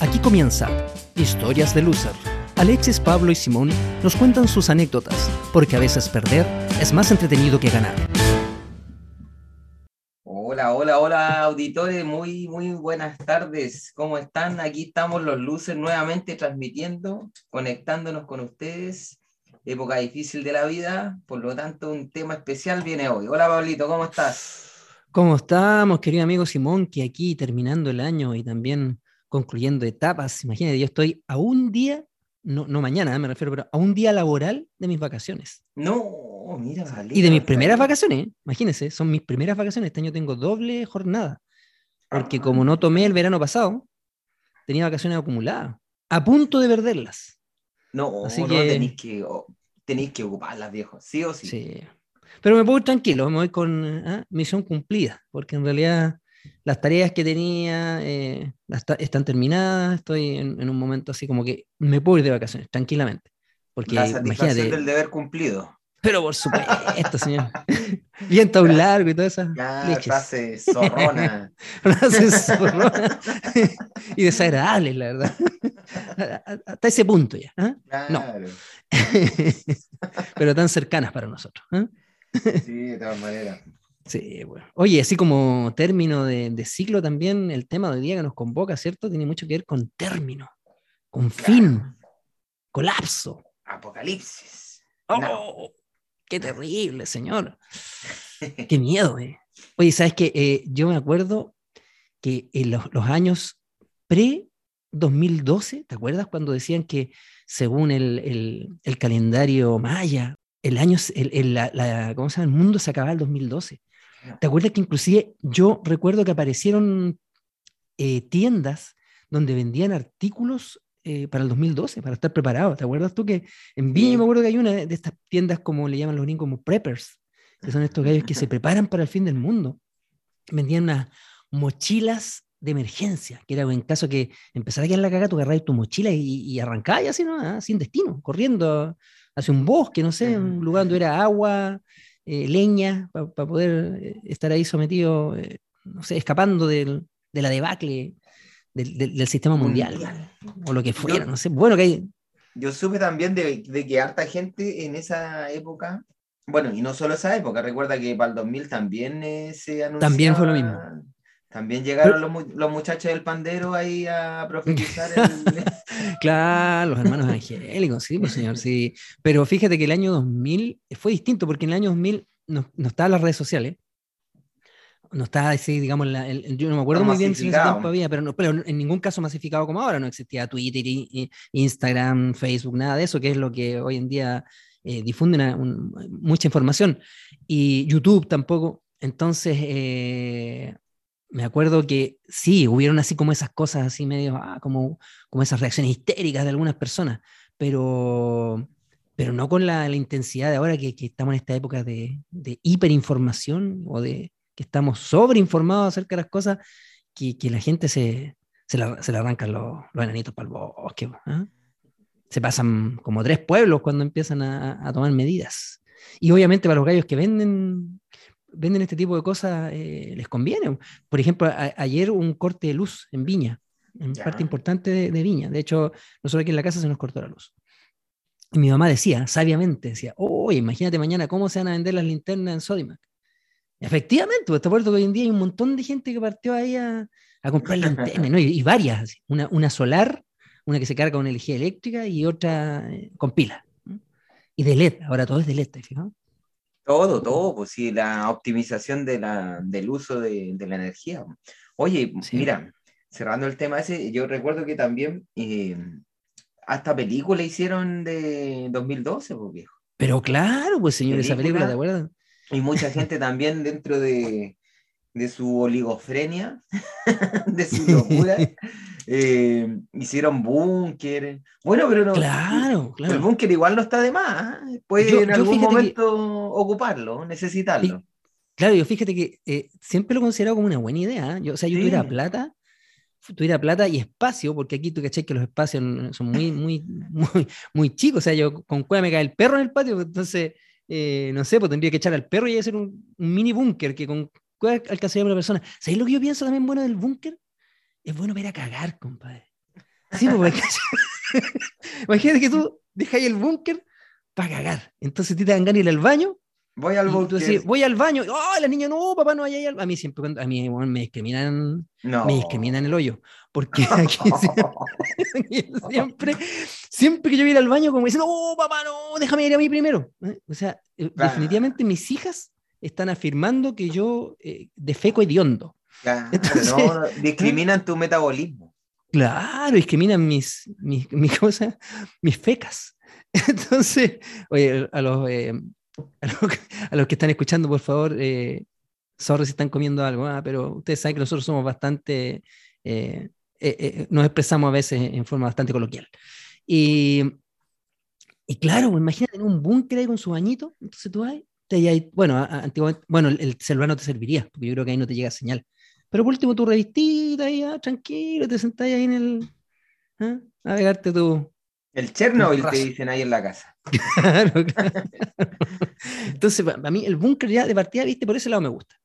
Aquí comienza Historias de Loser. Alexis, Pablo y Simón nos cuentan sus anécdotas, porque a veces perder es más entretenido que ganar. Hola, hola, hola auditores, muy, muy buenas tardes. ¿Cómo están? Aquí estamos los Luces nuevamente transmitiendo, conectándonos con ustedes. Época difícil de la vida, por lo tanto un tema especial viene hoy. Hola Pablito, ¿cómo estás? ¿Cómo estamos, querido amigo Simón? Que aquí terminando el año y también concluyendo etapas. Imagínate, yo estoy a un día, no, no mañana me refiero, pero a un día laboral de mis vacaciones. No, mira, vale. Y de mis primeras vacaciones, ¿eh? imagínense, son mis primeras vacaciones. Este año tengo doble jornada. Porque Ah. como no tomé el verano pasado, tenía vacaciones acumuladas, a punto de perderlas. No, Así no, que- tenéis que, tenéis que ocuparlas, viejo, sí o sí. Sí. Pero me puedo ir tranquilo, me voy con ah, misión cumplida, porque en realidad las tareas que tenía eh, están terminadas, estoy en, en un momento así como que me puedo ir de vacaciones, tranquilamente. Porque La satisfacción imagínate, del deber cumplido. pero por supuesto, señor. Viento largo y todas esas frase zorrona. Zorronas y desagradables, la verdad. Hasta ese punto ya. ¿ah? No. Claro. pero tan cercanas para nosotros. ¿ah? Sí, de todas maneras. Sí, bueno. Oye, así como término de, de ciclo también, el tema de hoy día que nos convoca, ¿cierto? Tiene mucho que ver con término, con fin, colapso. Apocalipsis. ¡Oh! No. ¡Qué terrible, señor! ¡Qué miedo, eh! Oye, ¿sabes qué? yo me acuerdo que en los, los años pre-2012, ¿te acuerdas cuando decían que según el, el- el calendario maya, el año, s- el, el- la- la- ¿cómo se llama? El mundo se acababa el 2012. ¿Te acuerdas que inclusive yo recuerdo que aparecieron eh, tiendas donde vendían artículos eh, para el 2012, para estar preparados? ¿Te acuerdas tú que en Viña me acuerdo que hay una de estas tiendas como le llaman los gringos como preppers, que son estos gallos que se preparan para el fin del mundo? Vendían unas mochilas de emergencia, que era en caso que empezara a quedar la caga, tú agarrabas tu mochila y, y arrancabas así, ¿no? Ah, sin destino, corriendo hacia un bosque, no sé, un lugar donde era agua, eh, leña, para poder eh, estar ahí sometido, eh, no sé, escapando del- de la debacle del, del- del sistema mundial, Mundial. o lo que fuera, Yo- no sé. Bueno, que hay, Yo supe también de, de que harta gente en esa época, bueno, y no solo esa época, recuerda que para el 2000 también eh, se anunciaba. También fue lo mismo. También llegaron los, los muchachos del pandero ahí a profetizar. el- Claro, los hermanos angélicos, sí, pues señor, sí. Pero fíjate que el año 2000 fue distinto, porque en el año 2000 no, no estaban las redes sociales. No estaba así, digamos, la- el- yo no me acuerdo No muy bien si en ese tiempo había, pero, no, pero en ningún caso masificado como ahora. No existía Twitter, y- y- Instagram, Facebook, nada de eso, que es lo que hoy en día eh, difunde una- un- mucha información. Y YouTube tampoco. Entonces, eh, me acuerdo que sí, hubieron así como esas cosas así medio, ah, como, como esas reacciones histéricas de algunas personas, pero, pero no con la, intensidad de ahora que, estamos en esta época de, de hiperinformación o de que estamos sobreinformados acerca de las cosas, que, que la gente se, se, la, se le arrancan los, los enanitos para el bosque. ¿ah? Se pasan como tres pueblos cuando empiezan a, a tomar medidas. Y obviamente para los gallos que venden, venden este tipo de cosas eh, les conviene. Por ejemplo, a- ayer un corte de luz en Viña, en Ya. parte importante de, de Viña. De hecho, nosotros aquí en la casa se nos cortó la luz. Y mi mamá decía, sabiamente, decía, oye, imagínate mañana cómo se van a vender las linternas en Sodimac. Y efectivamente, pues te acuerdo que hoy en día hay un montón de gente que partió ahí a, a comprar linternas, ¿no? y, y varias, así. una, una solar, una que se carga con energía eléctrica y otra eh, con pila. ¿no? Y de LED, ahora todo es de LED, ¿te fijas? Todo, todo, pues sí, la optimización de la, del uso de, de la energía. Oye, Sí. mira, cerrando el tema ese, yo recuerdo que también eh, hasta película hicieron de 2012, pues viejo. Pero claro, pues señor, esa película, Película. ¿te acuerdas? Y mucha gente también dentro de, de su oligofrenia, de su locura, eh, hicieron búnker. Bueno, pero no, Claro, el claro. búnker igual no está de más. ¿eh? Puede Yo- en yo algún fíjate que- momento ocuparlo, necesitarlo. Claro, yo fíjate que eh, siempre lo he considerado como una buena idea. ¿eh? Yo, o sea, yo Sí. tuviera plata, tuviera plata y espacio, porque aquí tú caché que los espacios son muy, muy, muy, muy chicos. O sea, yo con cueva me cae el perro en el patio, entonces, eh, no sé, pues tendría que echar al perro y hacer un, un mini búnker que con cueva alcanzaría a una persona. ¿Sabéis lo que yo pienso también bueno del búnker? Es bueno ver a cagar, compadre. Sí, pues, imagínate que tú dejáis el búnker para cagar. Entonces te dan ganas de ir al baño. Voy al búnker. voy al baño. ¡Oh, la niña no, papá, no hay A mí siempre, a mí me discriminan, me discriminan el hoyo. Porque aquí siempre, siempre, que yo voy al baño, como dicen, ¡oh, papá, no, déjame ir a mí primero! ¿eh? O sea, eh, definitivamente mis hijas están afirmando que yo eh, defeco hediondo. No, discriminan tu metabolismo. Claro, discriminan mis, mis, mis cosas, mis fecas. Entonces, oye, a los, eh, a los, que están escuchando, por favor, eh, sorry si están comiendo algo, ¿ah? pero ustedes saben que nosotros somos bastante, eh, eh, nos expresamos a veces en forma bastante coloquial. Y, y claro, pues, imagínate en un búnker ahí con su bañito, entonces tú vas, te, bueno, antiguamente, bueno, el celular no te serviría, porque yo creo que ahí no te llega señal. Pero por último, tu revistita ahí, ah, tranquilo, te sentás ahí en el. ¿ah? A pegarte tu. El Chernobyl te dicen ahí en la casa. Claro, claro. Entonces, a mí el búnker ya de partida, viste, por ese lado me gusta.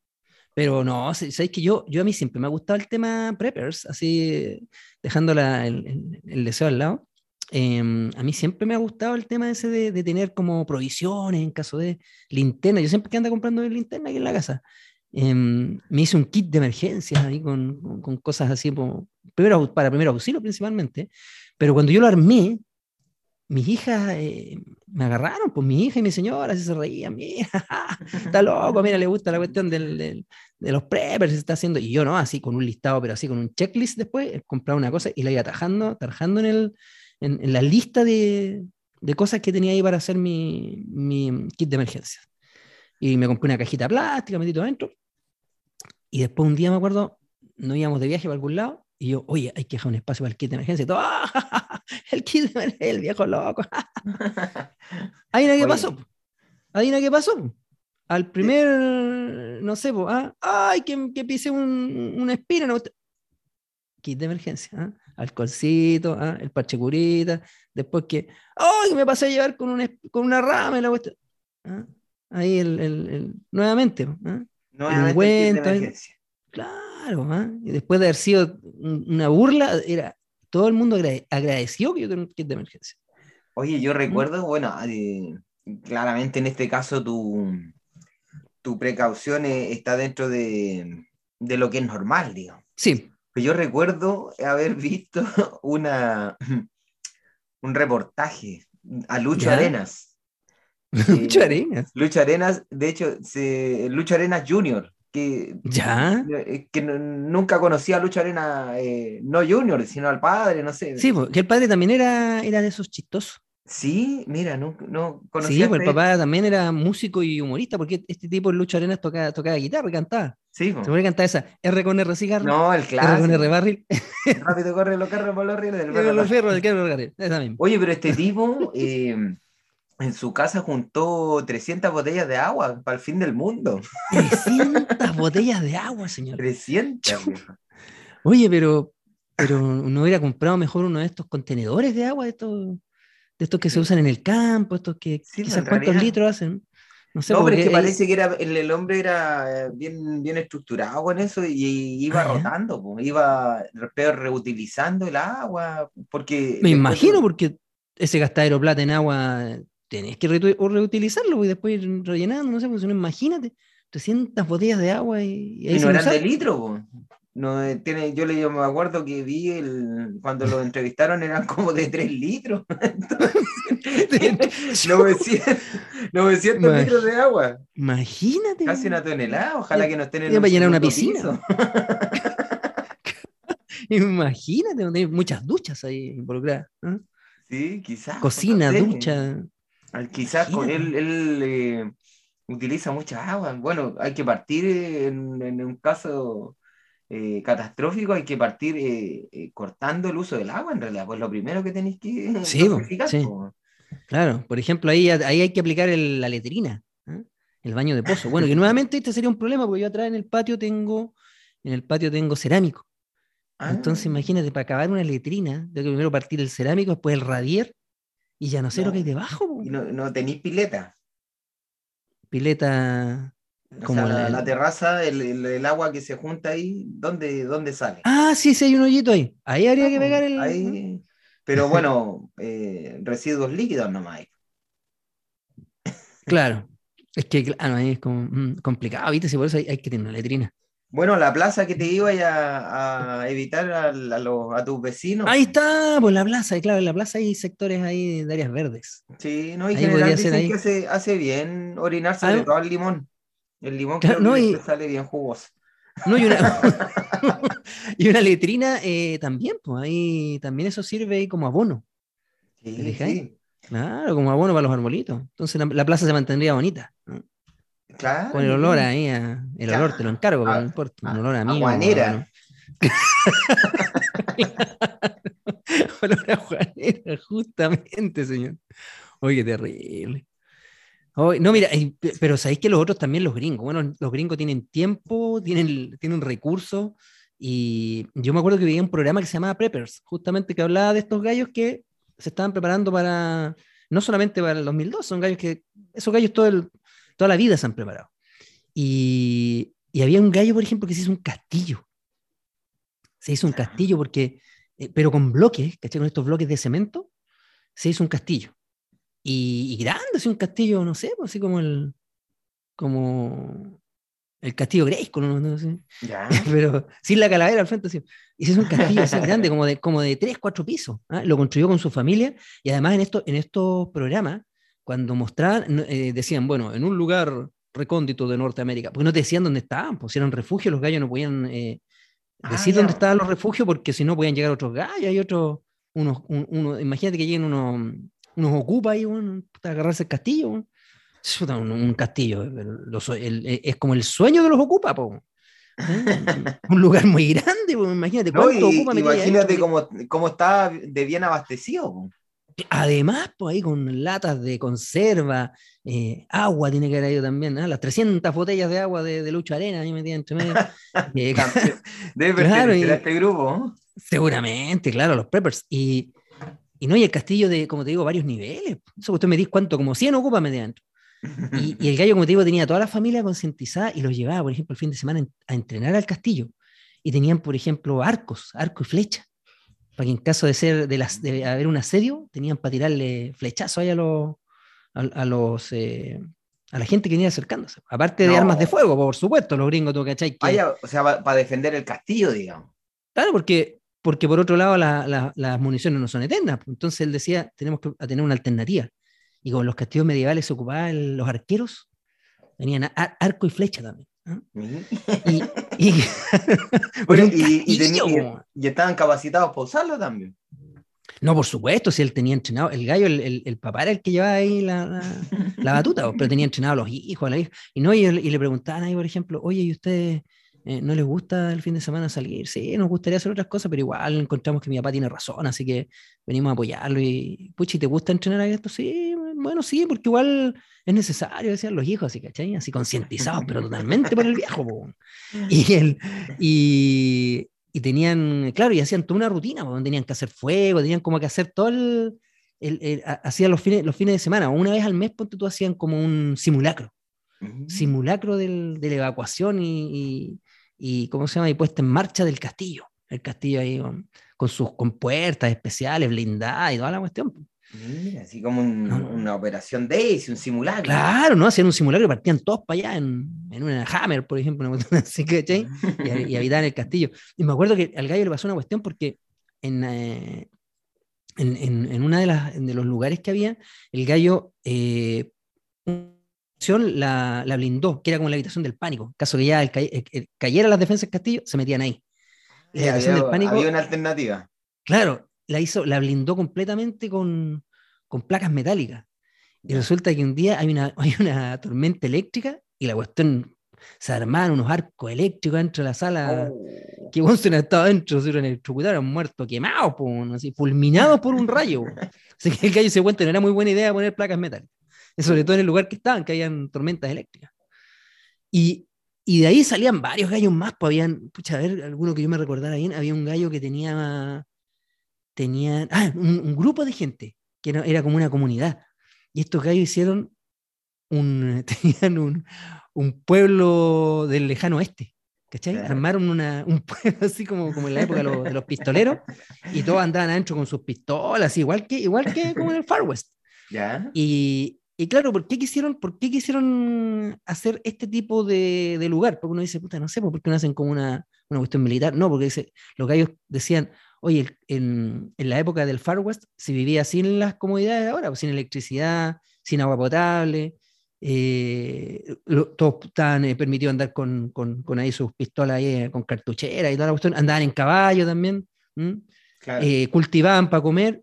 Pero no, sabéis que yo, yo a mí siempre me ha gustado el tema preppers, así dejando el, el, deseo al lado. Em, a mí siempre me ha gustado el tema ese de, de, tener como provisiones en caso de linterna. Yo siempre que ando comprando linterna aquí en la casa. Em, me hice un kit de emergencia ahí con, con, cosas así como, primero, para primer auxilio principalmente, pero cuando yo lo armé, mis hijas eh, me agarraron, pues mi hija y mi señora se reían, mira, está loco, mira, le gusta la cuestión del, del, de los preppers, se está haciendo, y yo no, así con un listado, pero así con un checklist después, compraba una cosa y la iba atajando, atajando en, el, en, en la lista de, de, cosas que tenía ahí para hacer mi, mi kit de emergencia. Y me compré una cajita plástica, metí todo adentro, y después un día me acuerdo, no íbamos de viaje para algún lado, y yo, oye, hay que dejar un espacio para el kit de emergencia. Y todo, ¡Ah, el kit de emergencia, el viejo loco. Adivina qué pasó. Adivina qué pasó. Al primer, no sé, ¿ah? ay, que, que pise un, una espina. No, kit de emergencia. ¿ah? Alcoholcito, ¿ah? el parche curita. Después que, ay, me pasé a llevar con, un, con una rama y la cuestión. ¿ah? Ahí el, el, el nuevamente. ¿ah? No es Claro, ¿ah? y después de haber sido una burla, era todo el mundo agradeció que yo tenía un kit de emergencia. Oye, yo recuerdo, bueno, claramente en este caso tu, tu precaución e, está dentro de, de lo que es normal, digamos. Sí. Yo recuerdo haber visto una, un reportaje a Lucho Arenas Lucho Arenas. Lucho Arenas, de hecho, se, Lucho Arenas Junior, que, ¿Ya? Eh, que nunca conocía a Lucho Arenas, eh, no Junior, sino al padre, no sé. Sí, porque el padre también era, era de esos chistosos. Sí, mira, no, no conocía. Sí, pues el papá también era músico y humorista, porque este tipo, Lucho Arenas, tocaba, tocaba guitarra y cantaba. Sí, Se puede cantar esa R con R cigarro. No, el clásico. R con R barril. Rápido corre los carros por los rieles del Los ferros del carro misma. Oye, pero este tipo, eh, en su casa juntó 300 botellas de agua para el fin del mundo. 300 botellas de agua, señor. 300. Oye, pero, pero no hubiera comprado mejor uno de estos contenedores de agua, de estos, de estos que se usan en el campo, estos que quizás cuántos litros hacen. No sé, no, pero es que parece que era, el, hombre era bien, bien estructurado en eso y, iba ah, rotando, iba reutilizando el agua, porque... Me imagino, porque ese gastadero plata en agua tenés que reutilizarlo y después ir rellenando, no sé, pues, imagínate, 300 botellas de agua y... y no eran de litro, No, eh, tiene, yo le me acuerdo que vi el, cuando lo entrevistaron eran como de 3 litros. 900, litros de agua. Imagínate. Casi una tonelada, ojalá que no estén en para llenar una piscina. Imagínate, hay muchas duchas ahí involucradas. Sí, quizás. Cocina, ducha. Quizás con él, él eh, utiliza mucha agua. Bueno, hay que partir en, un caso eh, catastrófico, hay que partir eh, cortando el uso del agua, en realidad, pues lo primero que tenéis que sí, sí. Claro, por ejemplo, ahí, ahí hay que aplicar la letrina, el baño de pozo. Bueno, que nuevamente este sería un problema, porque yo atrás en el patio tengo, en el patio tengo cerámico. Entonces, ah. imagínate, para acabar una letrina, tengo que primero partir el cerámico, después el radier, y ya no sé lo que hay debajo. ¿Y no, no tenéis pileta? Pileta. Como la, terraza, el, el, agua que se junta ahí, ¿dónde, ¿dónde sale? Ah, sí, sí, hay un hoyito ahí. Ahí habría que pegar el. Ahí... Pero bueno, eh, residuos líquidos nomás. hay. Claro. Es que claro, ahí es como mm, complicado, ¿viste? Si por eso hay, hay que tener una letrina. Bueno, la plaza que te iba a, a evitar a, a los- a tus vecinos. Ahí está, pues la plaza, y claro, en la plaza hay sectores ahí de áreas verdes. Sí, no, y Ahí general dicen ahí. que hace, hace bien orinar sobre todo el limón. El limón Claro, creo no, que y- sale bien jugoso. No, y una, y una letrina eh, también, pues ahí también eso sirve ahí como abono. Sí, sí, Claro, como abono para los arbolitos. Entonces la, la plaza se mantendría bonita. ¿no? Claro. Con el olor ahí, a- el olor te lo encargo, pero Ah, no importa. ah, Un olor a mí. aguanera. olor a Juanera, justamente, señor. Oye, qué terrible. Oye, no, mira, pe- pero sabéis que los otros también, los gringos. Bueno, los gringos tienen tiempo, tienen, tienen recursos. Y yo me acuerdo que veía un programa que se llamaba Preppers, justamente que hablaba de estos gallos que se estaban preparando para, no solamente para el 2002, son gallos que, esos gallos todo el- toda la vida se han preparado. Y, y había un gallo, por ejemplo, que se hizo un castillo. Se hizo un castillo porque, eh, pero con bloques, ¿cachai? Con estos bloques de cemento, se hizo un castillo. Y, y grande, así un castillo, no sé, pues, así como el, como el castillo Grayskull, no, no sé Ya. pero sin la calavera al frente. Así. Y se hizo un castillo así grande, como de, como de 3, 4 pisos. ¿ah? Lo construyó con su familia y además en, esto, en estos programas, cuando mostraban, no, eh, decían, bueno, en un lugar recóndito de Norteamérica, porque no te decían dónde estaban, pues si eran refugios, los gallos no podían eh, Ah, decir dónde estaban los refugios porque si no podían llegar otros gallos y otros, unos, un- uno- imagínate que lleguen unos, unos ocupa ahí, bueno, para agarrarse el castillo. bueno. Un, un castillo, el- eh, es como el sueño de los ocupa, po. ¿Eh? un lugar muy grande, po, imagínate No, cuánto y- ocupa imagínate cómo, cómo está de bien abastecido. po. Además, pues ahí con latas de conserva, eh, agua tiene que haber ido también, las 300 botellas de agua de, de Lucho Arena ahí metidas entre medio. Eh. Debe Claro, y- este grupo. Seguramente, claro, los preppers. Y, y no, y el castillo de, como te digo, varios niveles. Eso usted me dice cuánto, como 100 ocupa media adentro. Y, y el gallo, como te digo, tenía toda la familia concientizada y los llevaba, por ejemplo, el fin de semana a entrenar al castillo. Y tenían, por ejemplo, arcos, arco y flecha. Para que en caso de ser de, las, de haber un asedio, tenían para tirarle flechazo ahí a los, a, a los eh, a la gente que venía acercándose. Aparte de armas de fuego, por supuesto, los gringos, ¿tú cachai? Que- Vaya, o sea, para defender el castillo, digamos. Claro, porque, porque por otro lado la- la- las municiones no son eternas. pues. Entonces él decía, tenemos que tener una alternativa. Y como en los castillos medievales se ocupaban los arqueros, tenían arco y flecha también. Y, y, Bueno, y, estaban capacitados para usarlo también. No, por supuesto, si él tenía entrenado, el gallo, el, el- el papá era el que llevaba ahí la, la- la batuta, pero tenía entrenado a los hijos, a la hija. Y, no, y, y le preguntaban ahí, por ejemplo, oye, ¿y ustedes eh, no les gusta el fin de semana salir? Sí, nos gustaría hacer otras cosas, pero igual encontramos que mi papá tiene razón, así que venimos a apoyarlo. Y, puchi, ¿te gusta entrenar a esto? Sí, bueno, sí, porque igual es necesario, decían los hijos, así, ¿cachai? Así concientizados, pero totalmente por el viejo, po. Y, el, y, y tenían, claro, y hacían toda una rutina, po, tenían que hacer fuego, tenían como que hacer todo el, el- el- ha- hacían los fines, los fines de semana, una vez al mes, ponte tú, hacían como un simulacro, Mm. simulacro del- de la evacuación y, y, y, ¿cómo se llama? Y puesta en marcha del castillo, el castillo ahí con, con sus con puertas especiales, blindadas y toda la cuestión. Mira, así como un- No, no. una operación Daisy, un simulacro. Claro, ¿no? Hacían un simulacro y partían todos para allá en, en una Hammer, por ejemplo, una así, ¿cachai? y, y habitaban el castillo. Y me acuerdo que al gallo le pasó una cuestión porque en, eh, en, en, en una de, las, de los lugares que había, el gallo eh, la, la blindó, que era como la habitación del pánico. En caso que ya el, ca- el- el- cayera las defensas del castillo, se metían ahí. Y la habitación había, del pánico, había una alternativa. claro, la hizo, la blindó completamente con, con placas metálicas. Y resulta que un día hay una, hay una tormenta eléctrica y la cuestión se armaron unos arcos eléctricos dentro de la sala. Oh. Que Bonson estaba dentro, se hubieran electrocutado, muertos, quemados, así, fulminados por un rayo. po. Así que el gallo se cuenta, no era muy buena idea poner placas metálicas. Y sobre todo en el lugar que estaban, que habían tormentas eléctricas. Y, y de ahí salían varios gallos más, pues habían, pucha, a ver, alguno que yo me recordara bien, había un gallo que tenía, tenía, ah, un, un grupo de gente, que era, era como una comunidad. Y estos gallos hicieron un, tenían un, un pueblo del lejano oeste. ¿Cachai? Armaron una, un pueblo así como, como en la época de los, de los, pistoleros y todos andaban adentro con sus pistolas, igual que, igual que como en el Far West. ¿Ya? Y, y claro, ¿por qué quisieron, por qué quisieron hacer este tipo de, de lugar? Porque uno dice, puta, no sé, ¿por qué no hacen como una, una cuestión militar? No, porque dice, lo que ellos decían, oye, en, en, la época del Far West se vivía sin las comodidades de ahora, pues, sin electricidad, sin agua potable, eh, lo, todos estaban eh, permitidos andar con, con, con, ahí sus pistolas ahí, eh, con cartuchera y toda la cuestión, andaban en caballo también, claro. Eh, cultivaban para comer,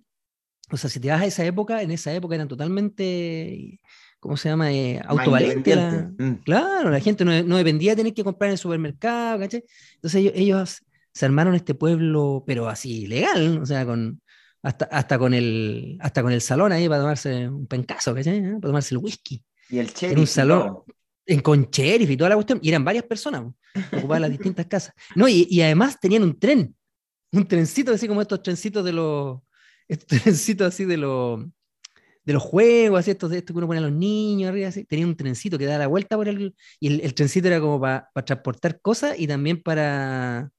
o sea, si te vas a esa época, en esa época eran totalmente, ¿cómo se llama? Eh, autovalente. La, mm. Claro, la gente no, no, dependía de tener que comprar en el supermercado, ¿cachai? Entonces ellos, ellos, se armaron este pueblo, pero así legal, o sea, con, hasta, hasta, con el, hasta con el salón ahí para tomarse un pencazo, ¿cachai? ¿Eh? Para tomarse el whisky. Y el sheriff. En un salón, en, con sheriff y toda la cuestión, y eran varias personas, ocupaban las distintas casas. No, y, y además tenían un tren, un trencito, así como estos trencitos de los estos trencitos así de los de los juegos, así estos, estos que uno pone a los niños arriba, así. tenía un trencito que daba la vuelta por el, y el, el trencito era como para pa transportar cosas y también para,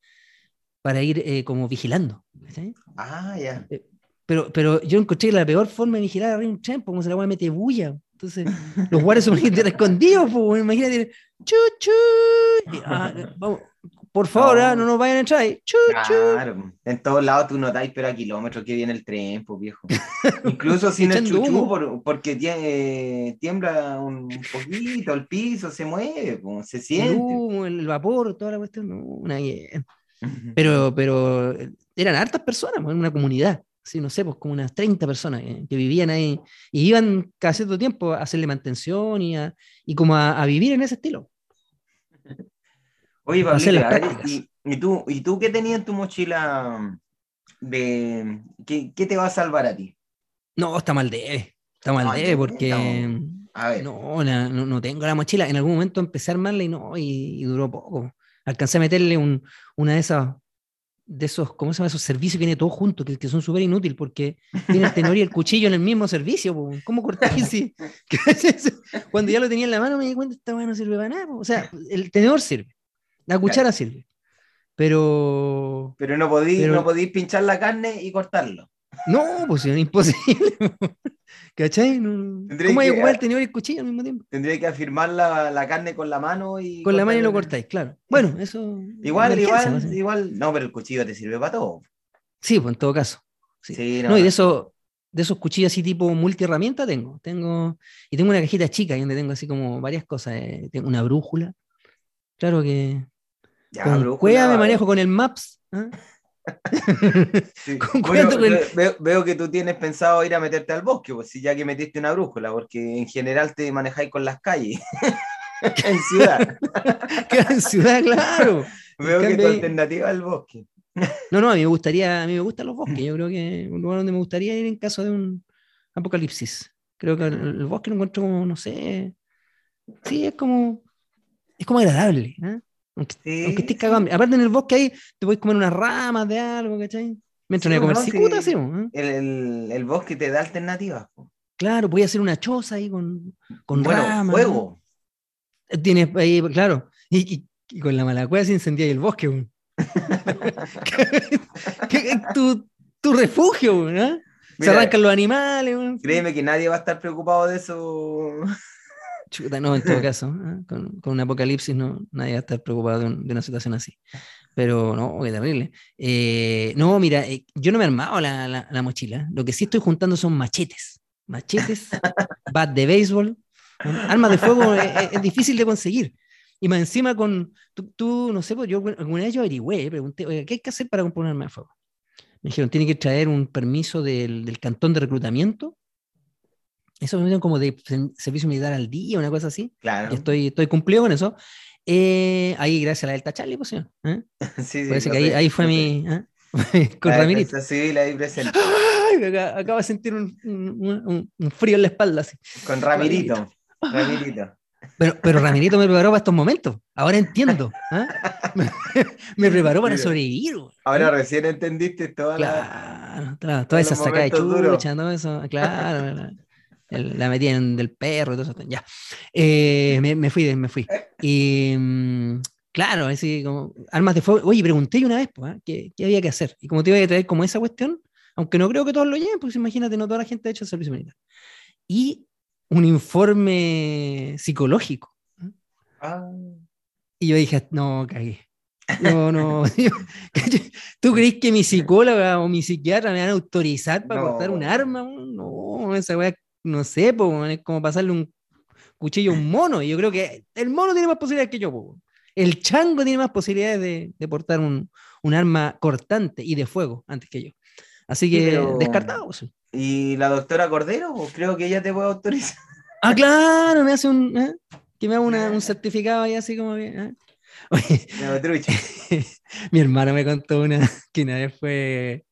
para ir eh, como vigilando. ¿sí? Ah, ya. Yeah. Pero, pero yo encontré la peor forma de vigilar arriba un tren, como se la voy a meter bulla. Entonces, los guardias son escondidos, pues, imagínate, chu, chu, y, ah, vamos, por favor, no. ¿eh? no nos vayan a entrar ahí. Chu, claro, chu. en todos lados tú notáis, pero a kilómetros que viene el tren, pues viejo. Incluso sin el chuchu, por, porque tiembla un poquito, el piso se mueve, pues, se siente. El humo, el vapor, toda la cuestión, no, una pero, pero eran hartas personas, en una comunidad, sí, no sé, pues como unas 30 personas eh, que vivían ahí y iban cada cierto tiempo a hacerle mantención y, a, y como a, a vivir en ese estilo. Oye, ¿y, ¿y, tú, ¿y tú qué tenías en tu mochila de qué, qué, te va a salvar a ti? No, está mal de está mal de porque no, no, no, tengo la mochila. En algún momento empecé a armarla y no, y, y duró poco. Alcancé a meterle un, una de esas de esos, ¿cómo se llama? Esos servicios que viene todo junto, que, que son súper inútiles porque tiene el tenor y el cuchillo en el mismo servicio. Po. ¿Cómo cortar ese? Cuando ya lo tenía en la mano me di cuenta, esta no sirve para nada. Po. O sea, el tenedor sirve, la cuchara claro. sirve, pero... Pero no podéis pero... no podí pinchar la carne y cortarlo. No, pues es imposible. ¿Cachai? No... ¿Cómo hay que ocupar el tenedor y el cuchillo al mismo tiempo? Tendría que afirmar la, la carne con la mano y. Con la mano y lo cortáis, claro. Bueno, eso. Igual, igual, no igual. No, pero el cuchillo te sirve para todo. Sí, pues en todo caso. Sí. sí no, no, y de, eso, de esos cuchillos así tipo multiherramienta tengo. tengo. Y tengo una cajita chica donde tengo así como varias cosas. Eh, tengo una brújula. Claro que. Ya, con brújula, cueva me manejo con el Maps. ¿eh? Sí. Bueno, veo, veo, que tú tienes pensado ir a meterte al bosque, pues si ya que metiste una brújula, porque en general te manejáis con las calles. en ciudad. en ciudad, claro. Veo que tu alternativa es el bosque. no, no, a mí me gustaría, a mí me gustan los bosques. Yo creo que un lugar donde me gustaría ir en caso de un apocalipsis. Creo que el, el bosque lo encuentro como, no sé. Sí, es como. Es como agradable. ¿eh? Aunque, sí, aunque estés cagado. Aparte en el bosque ahí te puedes comer unas ramas de algo, ¿cachai? Mientras sí, no comer no, cicuta, sí, ¿eh? el, el, el, bosque te da alternativas. Claro, voy a hacer una choza ahí con, con bueno, ramas. fuego. Tienes ahí, claro. Y, y, y con la malacueva se incendía el bosque. tu, tu refugio, ¿no? Se arrancan los animales. ¿no? Créeme que nadie va a estar preocupado de eso. Chuta, no, en todo caso, ¿eh? con, con, un apocalipsis no, nadie va a estar preocupado de, un, de una situación así. Pero no, qué terrible. Eh, no, mira, eh, yo no me he armado la, la, la, mochila. Lo que sí estoy juntando son machetes. Machetes, bat de béisbol. Armas de fuego es, es, difícil de conseguir. Y más encima con, tú, tú no sé, pues yo alguna vez yo averigüé, pregunté, oye, ¿qué hay que hacer para comprar un arma de fuego? Me dijeron, tiene que traer un permiso del, del cantón de reclutamiento eso me como de servicio militar al día, una cosa así. Claro. Y estoy, estoy cumplido con eso. Eh, ahí, gracias a la Delta Charlie, pues, ¿eh? sí, sí, Parece que ahí, ahí fue mi. ¿eh? con la Ramirito. Sí, la ahí presente. Ay, acabo de sentir un, un, un, frío en la espalda. Así. Con Ramirito. Ramirito. Pero, pero Ramirito me preparó para estos momentos. Ahora entiendo. ¿eh? Me, me, preparó para sobrevivir. Ahora recién entendiste toda claro, la. Claro, toda esa saca de chucha, todo eso. Claro. El, la metían del perro y todo eso. Ya. Eh, me, me, fui, me fui. Y, Claro, así como armas de fuego. Oye, pregunté una vez, pues, ¿ah? ¿qué, ¿qué, había que hacer? Y como te iba a traer como esa cuestión, aunque no creo que todos lo lleven, pues imagínate, no toda la gente ha hecho el servicio militar. Y un informe psicológico. Ah. Y yo dije, no, cagué. No, no. ¿Tú crees que mi psicóloga o mi psiquiatra me van a autorizar para cortar un arma? No, esa weá, no sé, es como pasarle un cuchillo a un mono. Y yo creo que el mono tiene más posibilidades que yo. El chango tiene más posibilidades de, portar un, arma cortante y de fuego antes que yo. Así que descartado. ¿Y la doctora Cordero? Creo que ella te puede autorizar. Ah, claro, me hace un. ¿eh? Que me haga un certificado ahí así como bien. ¿eh? mi hermano me contó una que una vez fue,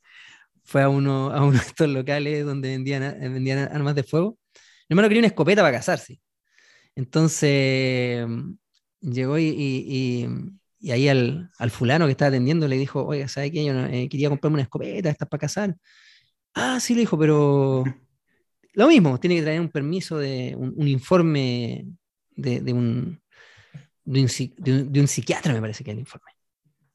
fue a, uno, a uno de estos locales donde vendían, vendían armas de fuego. Mi hermano quería una escopeta para casarse. Entonces llegó y, y, ahí al, al, fulano que estaba atendiendo le dijo, oiga, ¿sabe qué? Yo eh, quería comprarme una escopeta, estas para casar. Ah, sí, le dijo, pero lo mismo, tiene que traer un permiso de un, informe de, un, de, un, psiquiatra, me parece que es el informe.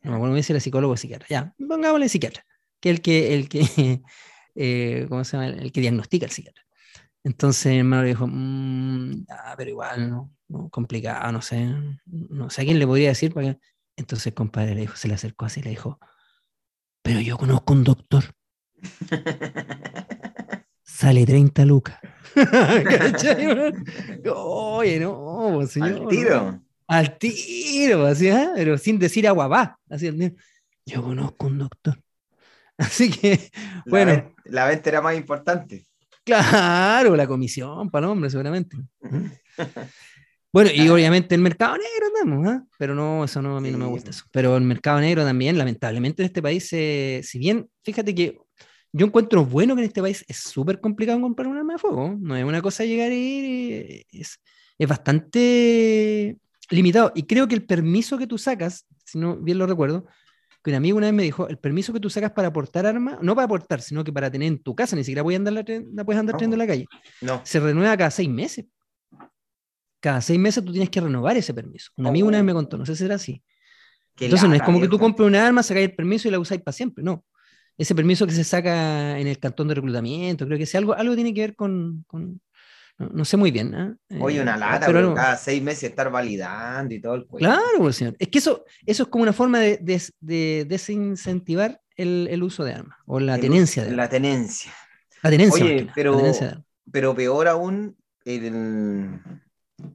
No me acuerdo si era psicólogo o psiquiatra. Ya, pongámosle psiquiatra, que el que, el que eh, ¿cómo se llama? El que diagnostica el psiquiatra. Entonces mi hermano dijo, mm, ah, pero igual, no, complicado, no sé, no sé a quién le podría decir. Para Entonces el compadre le dijo, se le acercó así y le dijo, pero yo conozco un doctor. sale 30 lucas. Oye, no, señor. Al tiro. Al tiro, así, ¿eh? pero sin decir agua va. Así, yo conozco un doctor. Así que, bueno. La venta era más importante. Claro, la comisión para el hombre, seguramente. Bueno, y obviamente el mercado negro andamos, ¿eh? pero no, eso no, a mí no me gusta eso. Pero el mercado negro también, lamentablemente en este país, eh, si bien, fíjate que yo encuentro bueno que en este país es súper complicado comprar un arma de fuego. No es una cosa llegar y ir, es, es, bastante limitado. Y creo que el permiso que tú sacas, si no bien lo recuerdo, que un amigo una vez me dijo, el permiso que tú sacas para portar armas, no para portar, sino que para tener en tu casa, ni siquiera puedes andar la, la puedes andar trayendo en la calle. No. Se renueva cada seis meses. Cada seis meses tú tienes que renovar ese permiso. Un amigo una vez me oh. contó, no sé si será así. Entonces no es como que tú compres una arma, sacáis el permiso y la usáis para siempre, no ese permiso que se saca en el cantón de reclutamiento, creo que algo, algo tiene que ver con, no, sé muy bien. ¿eh? Oye, una eh, lata, pero cada seis meses estar validando y todo el cuento. Claro, pues, señor. Es que eso, eso es como una forma de, de, desincentivar el, el, uso de armas o la tenencia de La tenencia. La tenencia. Oye, pero, pero peor aún,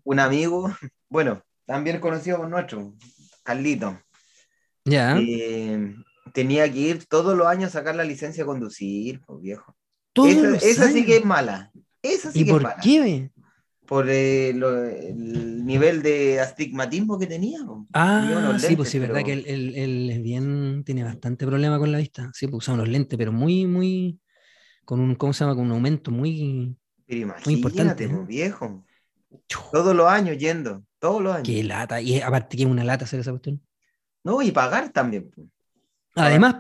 un amigo, bueno, también conocido por nuestro, Carlito. Ya. Eh, tenía que ir todos los años a sacar la licencia de conducir, pues viejo. Esa, sí que es mala. Esa sí ¿Y por qué? Por eh, el nivel de astigmatismo que tenía. Ah, sí, pues sí, verdad que él, es bien, tiene bastante problema con la vista. Sí, pues usaba unos lentes, pero muy, muy, con un, ¿cómo se llama? Con un aumento muy, pero muy importante. Pues, viejo. Todos los años yendo, todos los años. Qué lata, y aparte que es una lata hacer esa cuestión. No, y pagar también. Pues. Además,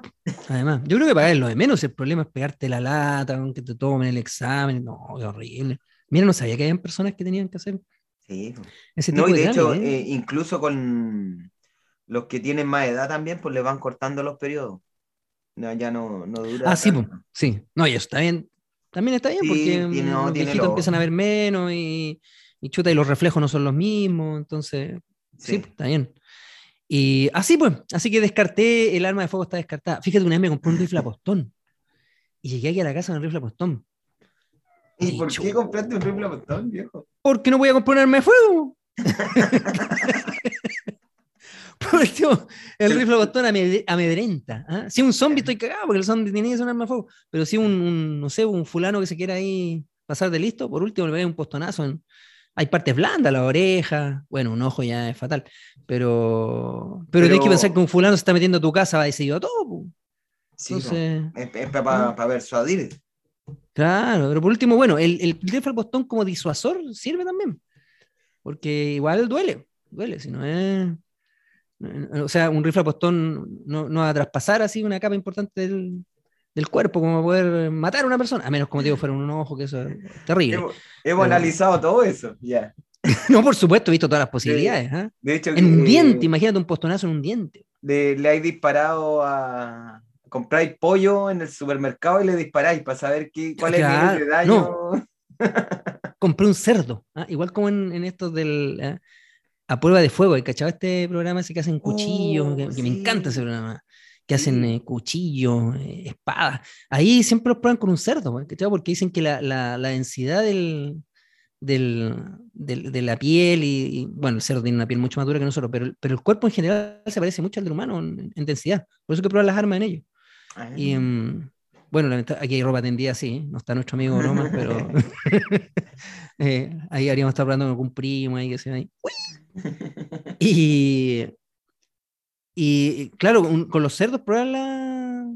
además, yo creo que pagar es lo de menos, el problema es pegarte la lata, que te tomen el examen, no, qué horrible. Mira, no sabía que había personas que tenían que hacer sí. ese tipo no, y de, hecho, ¿eh? Eh, incluso con los que tienen más edad también, pues le van cortando los periodos. No, ya no, no dura. Ah, sí, pues, sí. No, y eso está bien. También está bien porque los viejitos empiezan a ver menos y, y, chuta, y los reflejos no son los mismos, entonces, sí, sí está bien. Y así pues, así que descarté, el arma de fuego está descartada. Fíjate, una vez me compré un rifle a postón. Y llegué aquí a la casa con el rifle a postón. ¿Y, por qué compraste un rifle a postón, viejo? Porque no voy a comprar un arma de fuego. Porque el rifle a postón amedrenta. ¿ah? Si un zombie estoy cagado, porque el zombie tiene que ser un arma de fuego. Pero si un, no sé, un fulano que se quiera ahí pasar de listo, por último le voy a un postonazo en, hay partes blandas, la oreja, bueno, un ojo ya es fatal, pero, pero, tienes que pensar que un fulano se está metiendo a tu casa, va decidido todo. Sí, es, para persuadir. Claro, pero por último, bueno, el, el rifle botón como disuasor sirve también, porque igual duele, duele, si no es... O sea, un rifle postón no, no va a traspasar así una capa importante del, del cuerpo como poder matar a una persona, a menos como digo fuera un ojo, que eso es terrible. Hemos, analizado todo eso, ya. no, por supuesto, he visto todas las posibilidades. ¿ah? De hecho, En un diente, imagínate un postonazo en un diente. de- le hay disparado a. Compráis pollo en el supermercado y le disparáis para saber qué, cuál es el daño. Compré un cerdo, ¿ah? igual como en, en estos del. ¿ah? A prueba de fuego, ¿hay cachado este programa ese que hacen cuchillos? Oh, que, que me encanta ese programa. Que hacen eh, cuchillos, eh, espadas. Ahí siempre los prueban con un cerdo. Porque dicen que la, la- la densidad del, del, del- de la piel y, y, bueno, el cerdo tiene una piel mucho más dura que nosotros, pero, pero el cuerpo en general se parece mucho al del humano en, en densidad. Por eso que probar las armas en ellos. Ah. Y mm, bueno, aquí hay ropa tendida, sí, no está nuestro amigo Lomas, pero eh, ahí habríamos estado hablando con algún primo ahí que se ahí. Y, y claro, un- con los cerdos la-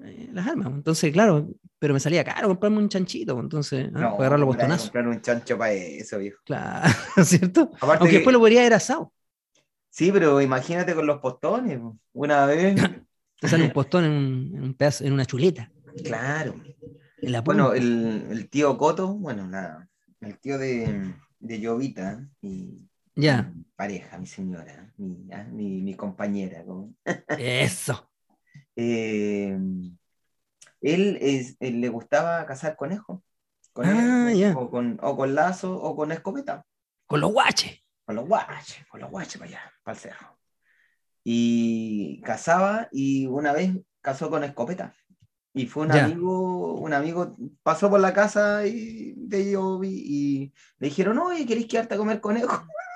eh, las armas. Entonces, claro, pero me salía caro comprarme un chanchito, pues, entonces, ¿ah? No, para agarrar los ¿cómo le vas a bostonazos. comprar un chancho para eso, viejo. Claro, ¿cierto? Aparte Aunque que- después lo podría haber asado. Sí, pero imagínate con los postones. po. Una vez, Te sale un postón en un, en un pedazo, en una chuleta, claro. en la Bueno, el, el tío Coto, bueno, la- el tío de, de Llovita y Ya, mi pareja, mi señora, mi, ah, mi, mi compañera. eso. Eh, él, es, él le gustaba cazar conejos. Ah, ya. o, con, o con lazo o con escopeta. Con los guaches. Con los guaches, con los guaches para allá, para el cerro. Y cazaba y una vez cazó con escopeta. Y fue un Ya. amigo, un amigo pasó por la casa y de Yobi y le dijeron, oye, ¿queréis quedarte a comer conejo?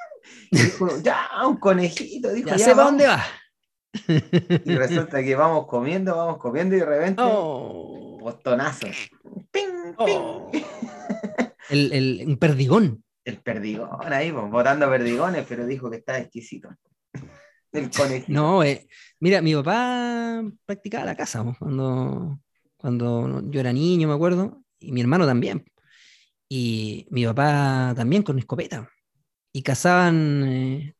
Y dijo, ya, un conejito, dijo, Ya, ya, sé para vamos". dónde va. Y resulta que vamos comiendo, vamos comiendo y de repente, Oh. Ping, ping. oh. El, el- un perdigón. El perdigón ahí, pues, botando perdigones, pero dijo que está exquisito. El conejito. No, eh, mira, mi papá practicaba la caza po, cuando, cuando yo era niño, me acuerdo, y mi hermano también. Y mi papá también con escopeta. Y cazaban eh,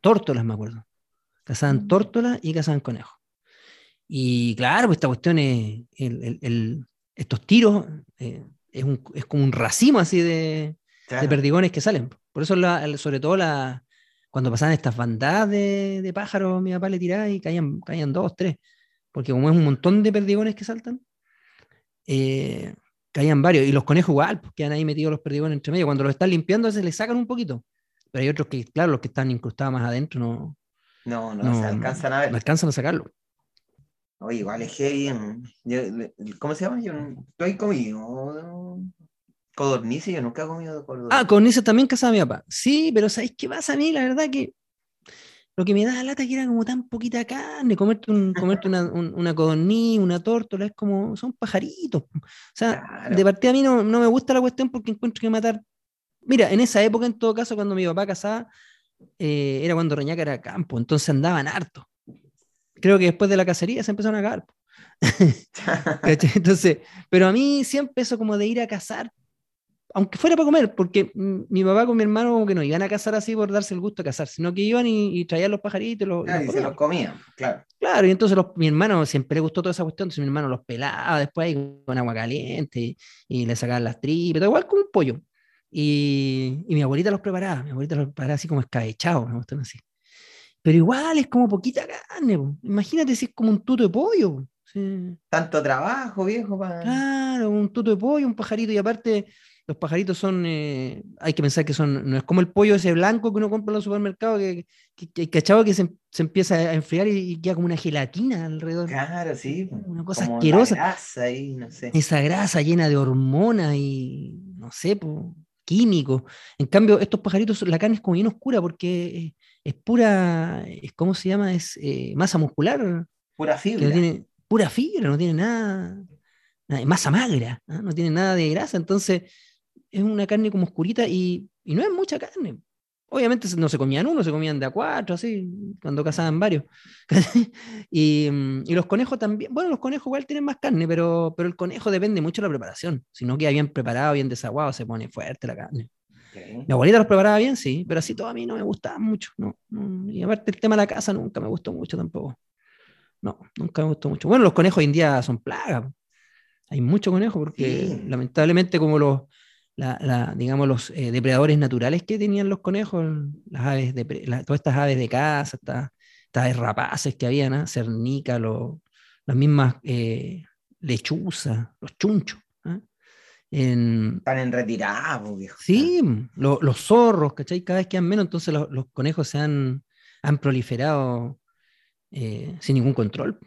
tórtolas, me acuerdo. Cazaban Mm. tórtolas y cazaban conejos. Y claro, pues esta cuestión es, el- el- el- estos tiros eh, es, un- es como un racimo así de, Claro. de perdigones que salen. Por eso, la- sobre todo, la, cuando pasaban estas bandadas de, de pájaros, mi papá le tiraba y caían, caían dos, tres. Porque como es un montón de perdigones que saltan, eh, caían varios. Y los conejos igual, pues quedan ahí metidos los perdigones entre medio. Cuando los están limpiando, se les sacan un poquito. Pero hay otros que, claro, los que están incrustados más adentro no, No, no, no, se alcanzan a ver. no alcanzan a sacarlo. Oye, igual es heavy. Yo- ¿Cómo se llama? Yo no- estoy comido. Codornices, yo nunca he comido codornices. Ah, ese también cazaba mi papá. Sí, pero ¿sabéis qué pasa a mí? La verdad que lo que me da lata que era como tan poquita carne, comerte, un, comerte una, un- una codorniz, una tórtola, es como, son pajaritos. O sea, Claro. de partida a mí no, no me gusta la cuestión porque encuentro que matar... Mira, en esa época, en todo caso, cuando mi papá cazaba, eh, era cuando Reñaca era campo, entonces andaban harto. Creo que después de la cacería se empezaron a. ¿cachai? Entonces, pero a mí siempre eso como de ir a cazar, aunque fuera para comer, porque mi papá con mi hermano como que no iban a cazar así por darse el gusto de cazar, sino que iban y, y traían los pajaritos y los, y los se comían. los comían, claro. Claro, y entonces los- mi hermano siempre le gustó toda esa cuestión, entonces mi hermano los pelaba después ahí con agua caliente y, y le sacaban las tripas, igual como un pollo. Y, y mi abuelita los preparaba, mi abuelita los preparaba así como escabechados, cuestión así. Pero igual es como poquita carne, po. imagínate si es como un tuto de pollo. po. Sí. Tanto trabajo, viejo. Claro, un tuto de pollo, un pajarito, y aparte los pajaritos son, eh, hay que pensar que son, no es como el pollo ese blanco que uno compra en los supermercados, que, que, que, cachado que se, se empieza a enfriar y, y queda como una gelatina alrededor. Claro, sí. Una cosa como asquerosa. grasa ahí, no sé. Esa grasa llena de hormonas y, no sé, po, químicos. En cambio, estos pajaritos, la carne es como bien oscura porque es, es pura, es, ¿cómo se llama? Es eh, masa muscular, Pura fibra. no tiene pura fibra, no tiene nada, nada- masa magra, ¿ah? no tiene nada de grasa, entonces es una carne como oscurita y, y no es mucha carne. Obviamente no se comían uno, se comían de a cuatro, así, cuando cazaban varios. y, y los conejos también, bueno, los conejos igual tienen más carne, pero, pero el conejo depende mucho de la preparación. Si no queda bien preparado, bien desaguado, se pone fuerte la carne. Ok. Mi abuelita los preparaba bien, sí, pero así todo a mí no me gustaba mucho. No, no. Y aparte el tema de la casa nunca me gustó mucho tampoco. No, nunca me gustó mucho. Bueno, los conejos hoy en día son plagas. Hay mucho conejo porque Sí. lamentablemente como los, la, digamos, los eh, depredadores naturales que tenían los conejos, las aves de, todas estas aves de casa, estas, aves rapaces que habían, ¿ah? cernica, las mismas eh, lechuzas, los chunchos. ¿ah? Están en retirada, viejo. Sí, los zorros, ¿cachai? Cada vez quedan menos, entonces los, conejos se han, han proliferado eh, sin ningún control.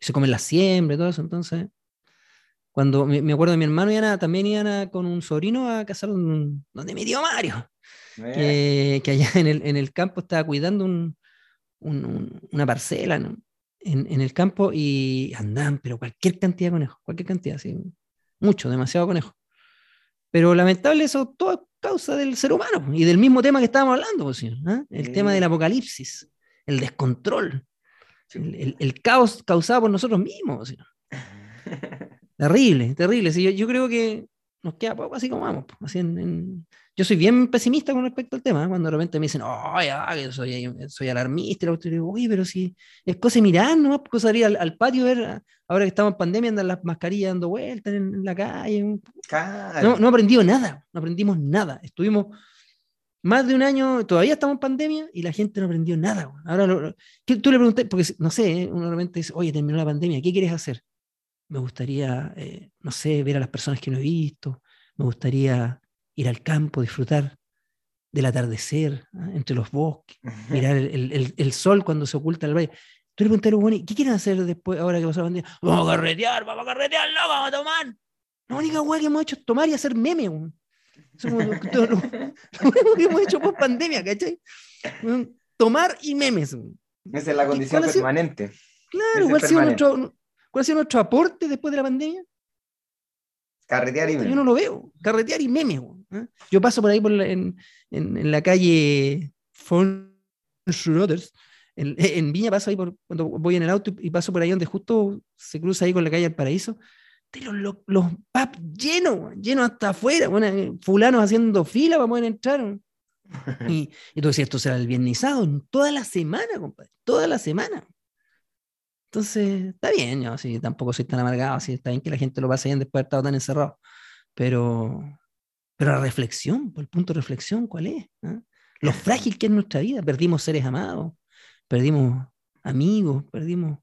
Se comen la siembra y todo eso, entonces cuando me, acuerdo de mi hermano y también iban con un sobrino a cazar donde mi tío Mario, que, allá en el, en el, campo estaba cuidando un, una parcela en, en, el campo y andaban, pero cualquier cantidad de conejos, cualquier cantidad, sí, mucho, demasiado conejo. Pero lamentable eso, todo causa del ser humano y del mismo tema que estábamos hablando, pues, ¿ah? el tema del apocalipsis, el descontrol, el, el, caos causado por nosotros mismos. ¿sí? Terrible, terrible. Sí, yo, creo que nos queda poco así como vamos. Así en, Yo soy bien pesimista con respecto al tema. ¿eh? Cuando de repente me dicen, oh, ya, que soy, soy alarmista, y digo, oye, pero si es cosa de mirar, ¿no? Cosa de ir al, patio ver, ahora que estamos en pandemia, andan las mascarillas dando vueltas en, la calle. No, no aprendido nada, no aprendimos nada. Estuvimos más de un año, todavía estamos en pandemia y la gente no aprendió nada. Ahora, tú le pregunté, porque no sé, ¿eh? uno realmente dice, oye, terminó la pandemia, ¿qué quieres hacer? Me gustaría, eh, no sé, ver a las personas que no he visto, me gustaría ir al campo, disfrutar del atardecer ¿ah? entre los bosques, mirar el, sol cuando se oculta el valle. Tú le preguntas a los ¿qué quieren hacer después, ahora que pasó la pandemia? Vamos a carretear, vamos a carretear, no, vamos a tomar. La única hueá que hemos hecho es tomar y hacer meme. Eso lo, único que hemos hecho por pandemia, ¿cachai? Tomar y memes. Esa es la condición permanente. Claro, ¿cuál ha sido nuestro, ¿Cuál ha sido nuestro aporte después de la pandemia? Carretear y memes. Yo no lo veo. Carretear y memes. ¿eh? Yo paso por ahí por en, en, la calle Von en, en, Viña paso ahí por, cuando voy en el auto y paso por ahí donde justo se cruza ahí con la calle El Paraíso. Los, los, los pubs llenos, llenos hasta afuera, bueno, eh, fulanos haciendo fila para poder entrar. Y, y tú decías, esto será el viernesado, toda la semana, compadre, toda la semana. Entonces, está bien, yo sí, tampoco soy tan amargado, sí, está bien que la gente lo pase bien después de haber estado tan encerrado. Pero, pero la reflexión, por el punto de reflexión, ¿cuál es? ¿Ah? Lo frágil que es nuestra vida. Perdimos seres amados, perdimos amigos, perdimos,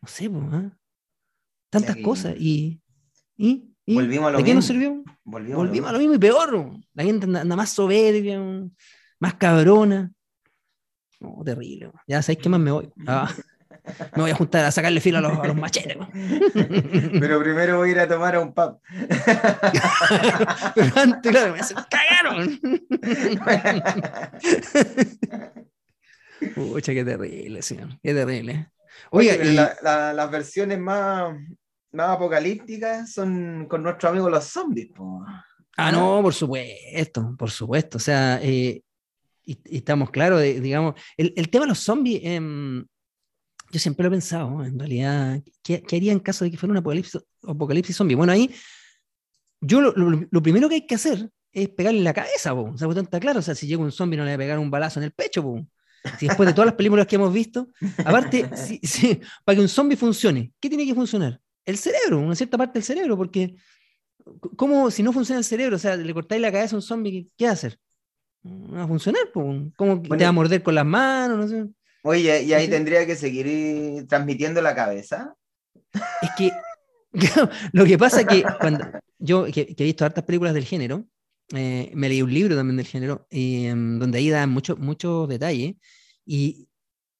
no sé, ¿ah? tantas cosas. Y, y, Volvimos a lo ¿de qué nos sirvió? Volvimos, a lo mismo y peor. La gente anda, más soberbia, más cabrona. No, terrible. Ya sabéis qué más me voy. Ah. Me voy a juntar a sacarle filo a los, machetes. Pero primero voy a ir a tomar a un pub. Pero antes, claro, me cagaron. Pucha, qué terrible, señor. Qué terrible. Oiga, y... las versiones más, más apocalípticas son con nuestros amigos los zombies. Ah, no, por supuesto, por supuesto. O sea, eh, y, estamos claros, digamos, el, el, tema de los zombies, eh, yo siempre lo he pensado, en realidad, ¿qué, haría en caso de que fuera un apocalipsis, apocalipsis zombie? Bueno, ahí, yo lo, primero que hay que hacer es pegarle en la cabeza, po. o sea, está claro, o sea, si llega un zombie no le va a pegar un balazo en el pecho, po. Si después de todas las películas que hemos visto, aparte, para que un zombie funcione, ¿qué tiene que funcionar? El cerebro, una cierta parte del cerebro, porque ¿cómo, si no funciona el cerebro, o sea, le cortáis la cabeza a un zombie, ¿qué, va a hacer? No va a funcionar, po. ¿cómo te va a morder con las manos? No sé. Oye, y ahí tendría que seguir transmitiendo la cabeza. Es que lo que pasa es que cuando yo que, he visto hartas películas del género, eh, me leí un libro también del género, em, donde ahí dan muchos mucho detalles, y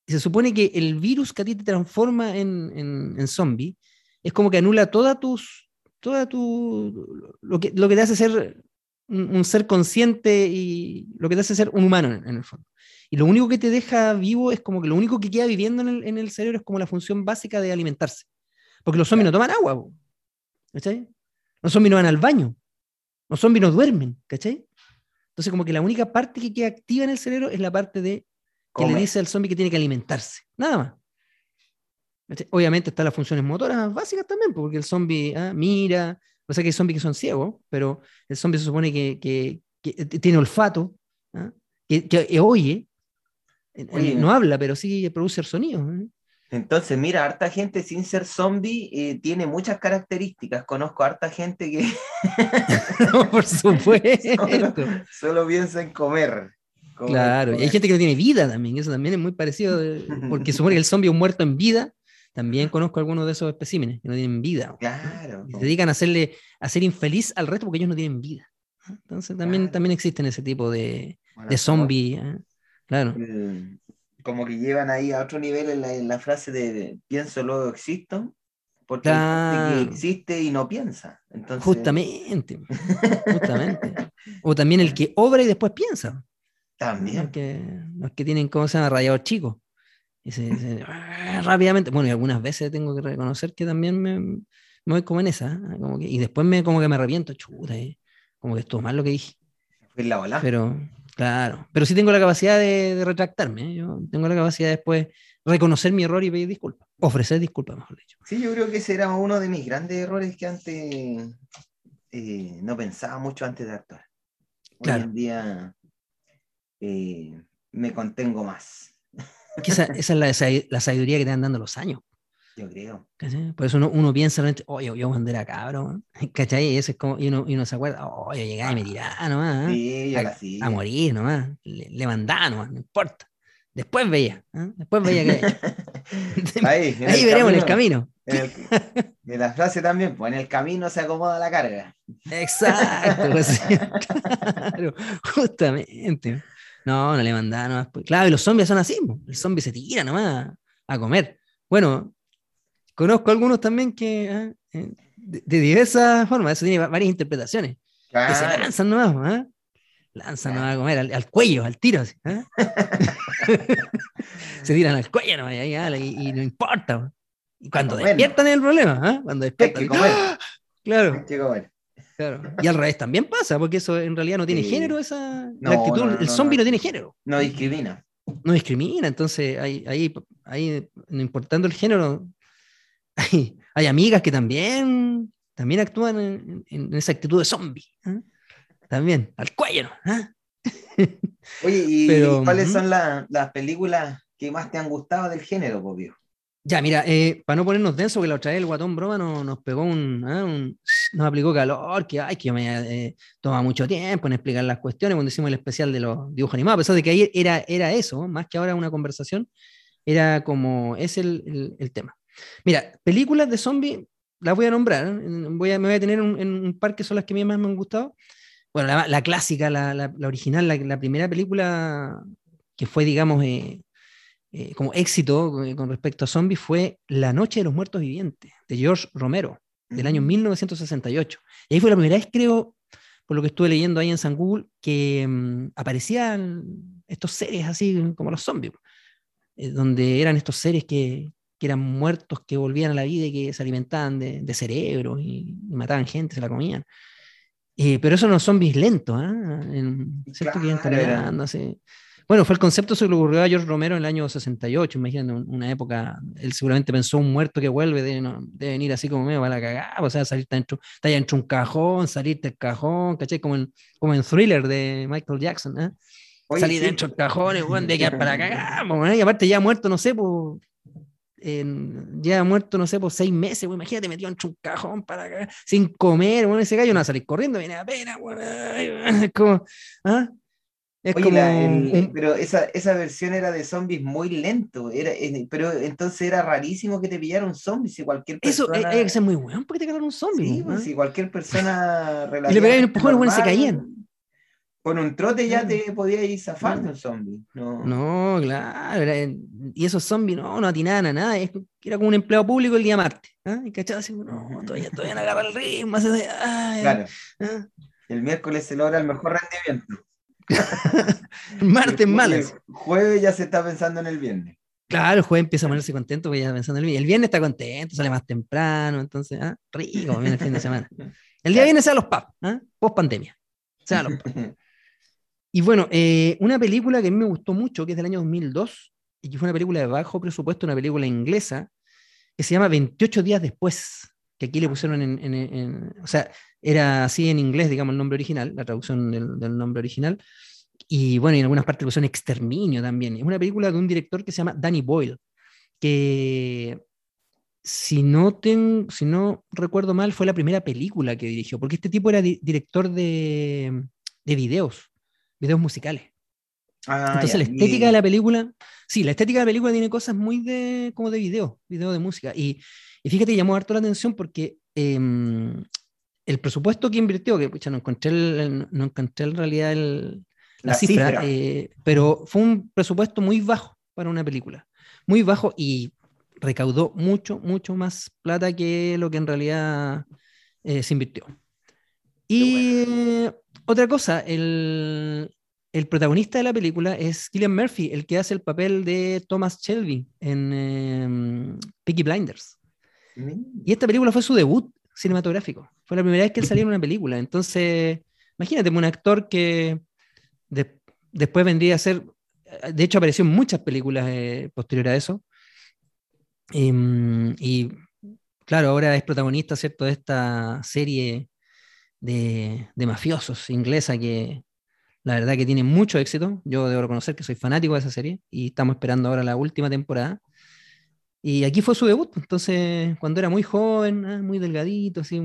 se supone que el virus que a ti te transforma en, en, zombie es como que anula toda tus, toda tu, lo que, lo que te hace ser un, ser consciente y lo que te hace ser un humano en el fondo. Y lo único que te deja vivo es como que lo único que queda viviendo en el, en el cerebro es como la función básica de alimentarse. Porque los zombies no toman agua. ¿Cachai? Los zombies no van al baño. Los zombies no duermen. ¿Cachai? Entonces, como que la única parte que queda activa en el cerebro es la parte de que le dice al zombie que tiene que alimentarse. Nada más. Obviamente están las funciones motoras básicas también, porque el zombie ah, mira, o sea que hay zombies que son ciegos, pero el zombie se supone que, que, tiene olfato, ¿ah? que, que, oye, no habla, pero sí produce el sonido. ¿eh? Entonces, mira, harta gente sin ser zombie eh, tiene muchas características. Conozco harta gente que No, por supuesto. solo, solo piensa en comer. comer, Claro, y hay comer. gente que no tiene vida también, eso también es muy parecido, eh, porque supone que el zombie es un muerto en vida, también conozco algunos de esos especímenes que no tienen vida, Claro. y se dedican a hacerle, a hacer infeliz al resto porque ellos no tienen vida. Entonces también, Claro. también existen ese tipo de, Bueno, de zombie, ¿ah? Claro. el- como que llevan ahí a otro nivel en la, en la frase de pienso, luego existo, porque Claro. existe y no piensa. Entonces, Justamente, justamente. O también el que obra y después piensa. Los También. que, los que tienen, ¿cómo se llama? Rayador chico. Y se, se- rápidamente, bueno, y algunas veces tengo que reconocer que también me, me voy como en esa, ¿ah? como que, y después me, como que me arrepiento, chuta, eh, como que estuvo mal lo que dije. Fue la. Pero, claro, pero sí tengo la capacidad de, de retractarme, ¿eh? yo tengo la capacidad de después reconocer mi error y pedir disculpas, ofrecer disculpas, mejor dicho. Sí, yo creo que ese era uno de mis grandes errores que antes eh, no pensaba mucho antes de actuar. Hoy en día eh, me contengo más, Que esa, esa es la sabiduría que te van dando los años. Yo creo. ¿cachai? Por eso uno, uno piensa, realmente, oye, yo cuando era cabrón, ¿cachai? Y, eso es como, y, uno, y uno se acuerda, oye, llegaba y me tiraba nomás, ¿ah? Sí, yo a, sí. a morir nomás, le, le mandaba nomás, no importa. Después veía, ¿ah? después veía que... Ahí, Ahí el veremos en el camino, el- de la frase también, pues en el camino se acomoda la carga. Exacto, pues, claro, justamente. No, no le mandaba nomás. pues. Claro, y los zombies son así, pues. el zombie se tira nomás a comer. Bueno, conozco algunos también que ah, eh, de, de diversas formas, eso tiene va- varias interpretaciones. Que se Claro. lanzan nomás, ¿ah? lanzan nomás a comer al, al cuello, al tiro. así, ¿ah? se tiran al cuello nomás, y, ahí, y- y no importa. Y cuando Bueno. despiertan es el problema, cuando Hay despiertan. que comer. ¡ah! Claro. Hay que comer. Claro. Y al revés también pasa, porque eso en realidad no tiene Sí. género, esa No, actitud. no, el zombie no, no. tiene género, No discrimina. no discrimina, entonces ahí, ahí, ahí no importando el género, hay, hay amigas que también, también actúan en, en esa actitud de zombie. ¿ah? También, al cuello. ¿ah? Oye, ¿y Pero, cuáles son la- las películas que más te han gustado del género, viejo? Ya, mira, eh, para no ponernos denso, que la otra vez el guatón broma nos, nos pegó un, ah, un- nos aplicó calor, que ay, que me eh, toma mucho tiempo en explicar las cuestiones cuando hicimos el especial de los dibujos animados, a pesar de que ahí era, era eso, más que ahora una conversación, era como, es el, el- el tema. Mira, películas de zombie, las voy a nombrar, ¿eh? voy a, me voy a tener un, en un par que son las que a mí más me han gustado. Bueno, la, la clásica, la, la- la original, la, primera película que fue, digamos, eh, eh, como éxito con respecto a zombies fue La Noche de los Muertos Vivientes, de George Romero, del año Mm. 1968. Y ahí fue la primera vez, creo, por lo que estuve leyendo ahí en San Google, que mm, aparecían estos seres así como los zombies, eh, donde eran estos seres que, que eran muertos, que volvían a la vida y que se alimentaban de, de cerebros y, y mataban gente, se la comían. Eh, pero esos no son zombies lentos, ¿ah? En- que Claro, caminando así. Bueno, fue el concepto, se le ocurrió a George Romero en el año 68, imagínate, un- una época, él seguramente pensó un muerto que vuelve, debe, no- debe venir así como medio para la cagada, o sea, salir dentro, está dentro de un cajón, salirte del cajón, ¿cachai? Como en, como en Thriller de Michael Jackson, ¿eh? Oye, Salir sí, dentro del cajón y bueno, de quedar para la cagada, po, ¿eh? y aparte ya muerto, no sé, pues, en- ya muerto, no sé, por seis meses, pues, imagínate metido entre un cajón para cagar, sin comer, bueno, ese gallo no va a salir corriendo, viene apenas, ay, es como, ¿ah? Es Oye, como la- el- pero esa, esa versión era de zombies muy lento, era, eh, pero entonces era rarísimo que te pillara un zombie, si cualquier Eso persona... es, es que ser muy bueno porque te agarran un zombie. Sí, ¿no? pues, si cualquier persona Y le pegaban un relativamente empujón y bueno, se caían. Con un trote ya te podías ir zafar de un zombie. No, No, claro. era- y esos zombies no, no atinaban a nada. Era como un empleado público el día martes. ¿ah? Y cachaba así, no, todavía, todavía no agarra el ritmo. así ay, Claro, ah, el miércoles se logra el mejor rendimiento. martes El malas. jueves ya se está pensando en el viernes. Claro, el jueves empieza a ponerse contento porque ya pensando en el viernes. El viernes está contento, sale más temprano, entonces, ah, rico, viene el fin de semana. El día viernes se a los pubs, post pandemia. Se va a los pubs. Y bueno, eh, una película que a mí me gustó mucho, que es del año 2002, y que fue una película de bajo presupuesto, una película inglesa, que se llama 28 días después, que aquí le pusieron en, en- en- o sea, era así en inglés, digamos, el nombre original, la traducción del, del nombre original, y bueno, y en algunas partes le pusieron exterminio también. Es una película de un director que se llama Danny Boyle, que si no, ten, si no recuerdo mal, fue la primera película que dirigió, porque este tipo era di director de, de, videos, videos musicales. Ah, Entonces la estética de la película, sí, la estética de la película tiene cosas muy de, como de video, video de música. Y, y fíjate, llamó harto la atención porque eh, el presupuesto que invirtió, que pucha, no encontré, el, no encontré en realidad el, la, cifra, eh, pero fue un presupuesto muy bajo para una película. Muy bajo y recaudó mucho, mucho más plata que lo que en realidad eh, se invirtió. Y otra cosa, el, el, protagonista de la película es Killian Murphy, el que hace el papel de Thomas Shelby en eh, Peaky Blinders. Mm. Y esta película fue su debut cinematográfico. Fue la primera vez que él salió en una película. Entonces, imagínate, un actor que después vendría a ser, de hecho apareció en muchas películas eh, posteriores a eso. Em, y claro, ahora es protagonista, ¿cierto?, de esta serie de, de, mafiosos inglesa que la verdad que tiene mucho éxito. Yo debo reconocer que soy fanático de esa serie y estamos esperando ahora la última temporada. Y aquí fue su debut, entonces cuando era muy joven, ah, muy delgadito, así,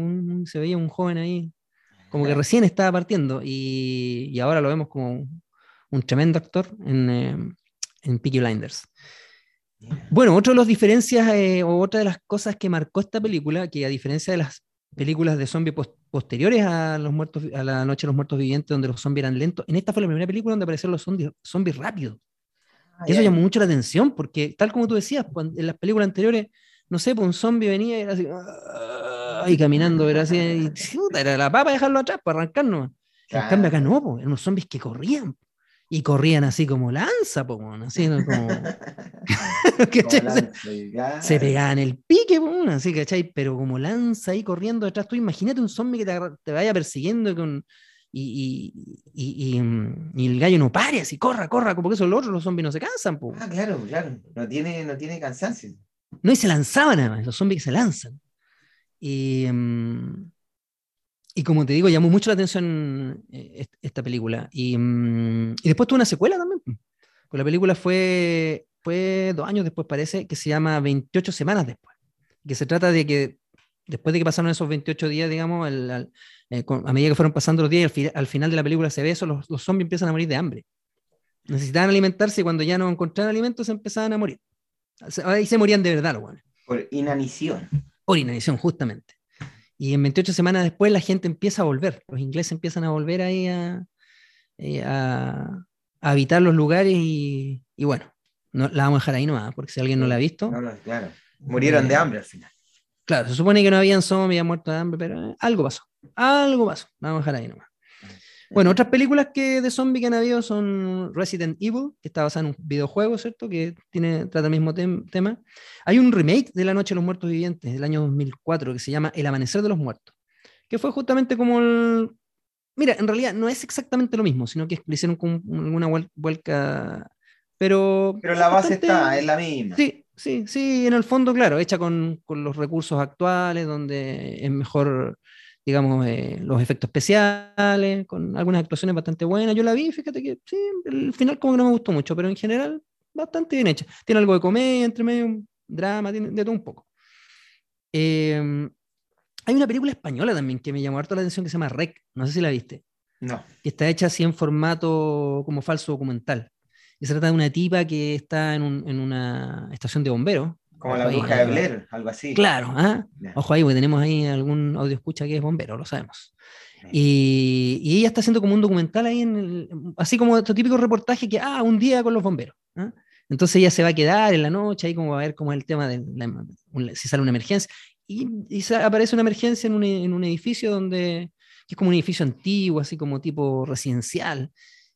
se veía un joven ahí, como que recién estaba partiendo y, y ahora lo vemos como un tremendo actor en, eh, en Peaky Blinders. Bueno, otra de las diferencias eh, o otra de las cosas que marcó esta película, que a diferencia de las películas de zombies posteriores a, los muertos, a la Noche de los Muertos Vivientes, donde los zombies eran lentos, en esta fue la primera película donde aparecieron los zombies, zombies rápidos. Ah, Eso llamó mucho la atención, porque tal como tú decías, en las películas anteriores, no sé, pues un zombie venía y era así, y caminando, era así, y, era la papa dejarlo atrás para arrancarnos. En cambio acá no, eran unos zombies que corrían y corrían así como lanza, po, así como... se, pegaban el pique, po, así, ¿cachai? Pero como lanza ahí corriendo detrás, tú imagínate un zombie que te, vaya persiguiendo con... Y, y, y, el gallo no pare, así, corra, corra, porque eso los otros, los zombies no se cansan. Po. Ah, claro, claro, no tiene, no tiene cansancio. No, y se lanzaban además, los zombies que se lanzan. Y, mm, y como te digo, llamó mucho la atención eh, esta película. Mm, y, después tuvo una secuela también. Con la película fue, fue dos años después, parece, que se llama 28 semanas después. Que se trata de que después de que pasaron esos 28 días, digamos, eh, a medida que fueron pasando los días, al, final de la película se ve eso, los, los, zombies empiezan a morir de hambre. Necesitaban alimentarse y cuando ya no encontraban alimentos se empezaban a morir. Ahí se morían de verdad, bueno. Por inanición. Por inanición, justamente. Y en 28 semanas después la gente empieza a volver, los ingleses empiezan a volver ahí a, eh, a, habitar los lugares y, y, bueno, no, la vamos a dejar ahí nomás, porque si alguien no la ha visto... claro, murieron de eh, hambre al final. Claro, se supone que no habían zombies, habían muerto de hambre, pero algo pasó, algo pasó, la vamos a dejar ahí nomás. Bueno, otras películas que de zombie que han habido son Resident Evil, que está basada en un videojuego, ¿cierto? Que tiene, trata el mismo tema. Hay un remake de La Noche de los Muertos Vivientes del año 2004 que se llama El Amanecer de los Muertos, que fue justamente como el... Mira, en realidad no es exactamente lo mismo, sino que le hicieron con una vuelca, pero... Pero la base está, es la misma. Sí, sí, sí, en el fondo, claro, hecha con, con los recursos actuales, donde es mejor digamos, eh, los efectos especiales, con algunas actuaciones bastante buenas. Yo la vi, fíjate que sí, el final como que no me gustó mucho, pero en general bastante bien hecha. Tiene algo de comedia, entre medio, drama, tiene de todo un poco. Em, hay una película española también que me llamó harto la atención que se llama Rec, no sé si la viste. No. Que está hecha así en formato como falso documental. Y se trata de una tipa que está en, un, en una estación de bomberos como la bruja de Blair, algo así. Claro, ¿ah? ojo ahí, porque tenemos ahí algún audio escucha que es bombero, lo sabemos. Y, y, ella está haciendo como un documental ahí, en el, así como este típico reportaje que, ah, un día con los bomberos. ¿ah? Entonces ella se va a quedar en la noche ahí como va a ver cómo es el tema de si sale una emergencia. Y, y aparece una emergencia en un, en un, edificio donde, que es como un edificio antiguo, así como tipo residencial.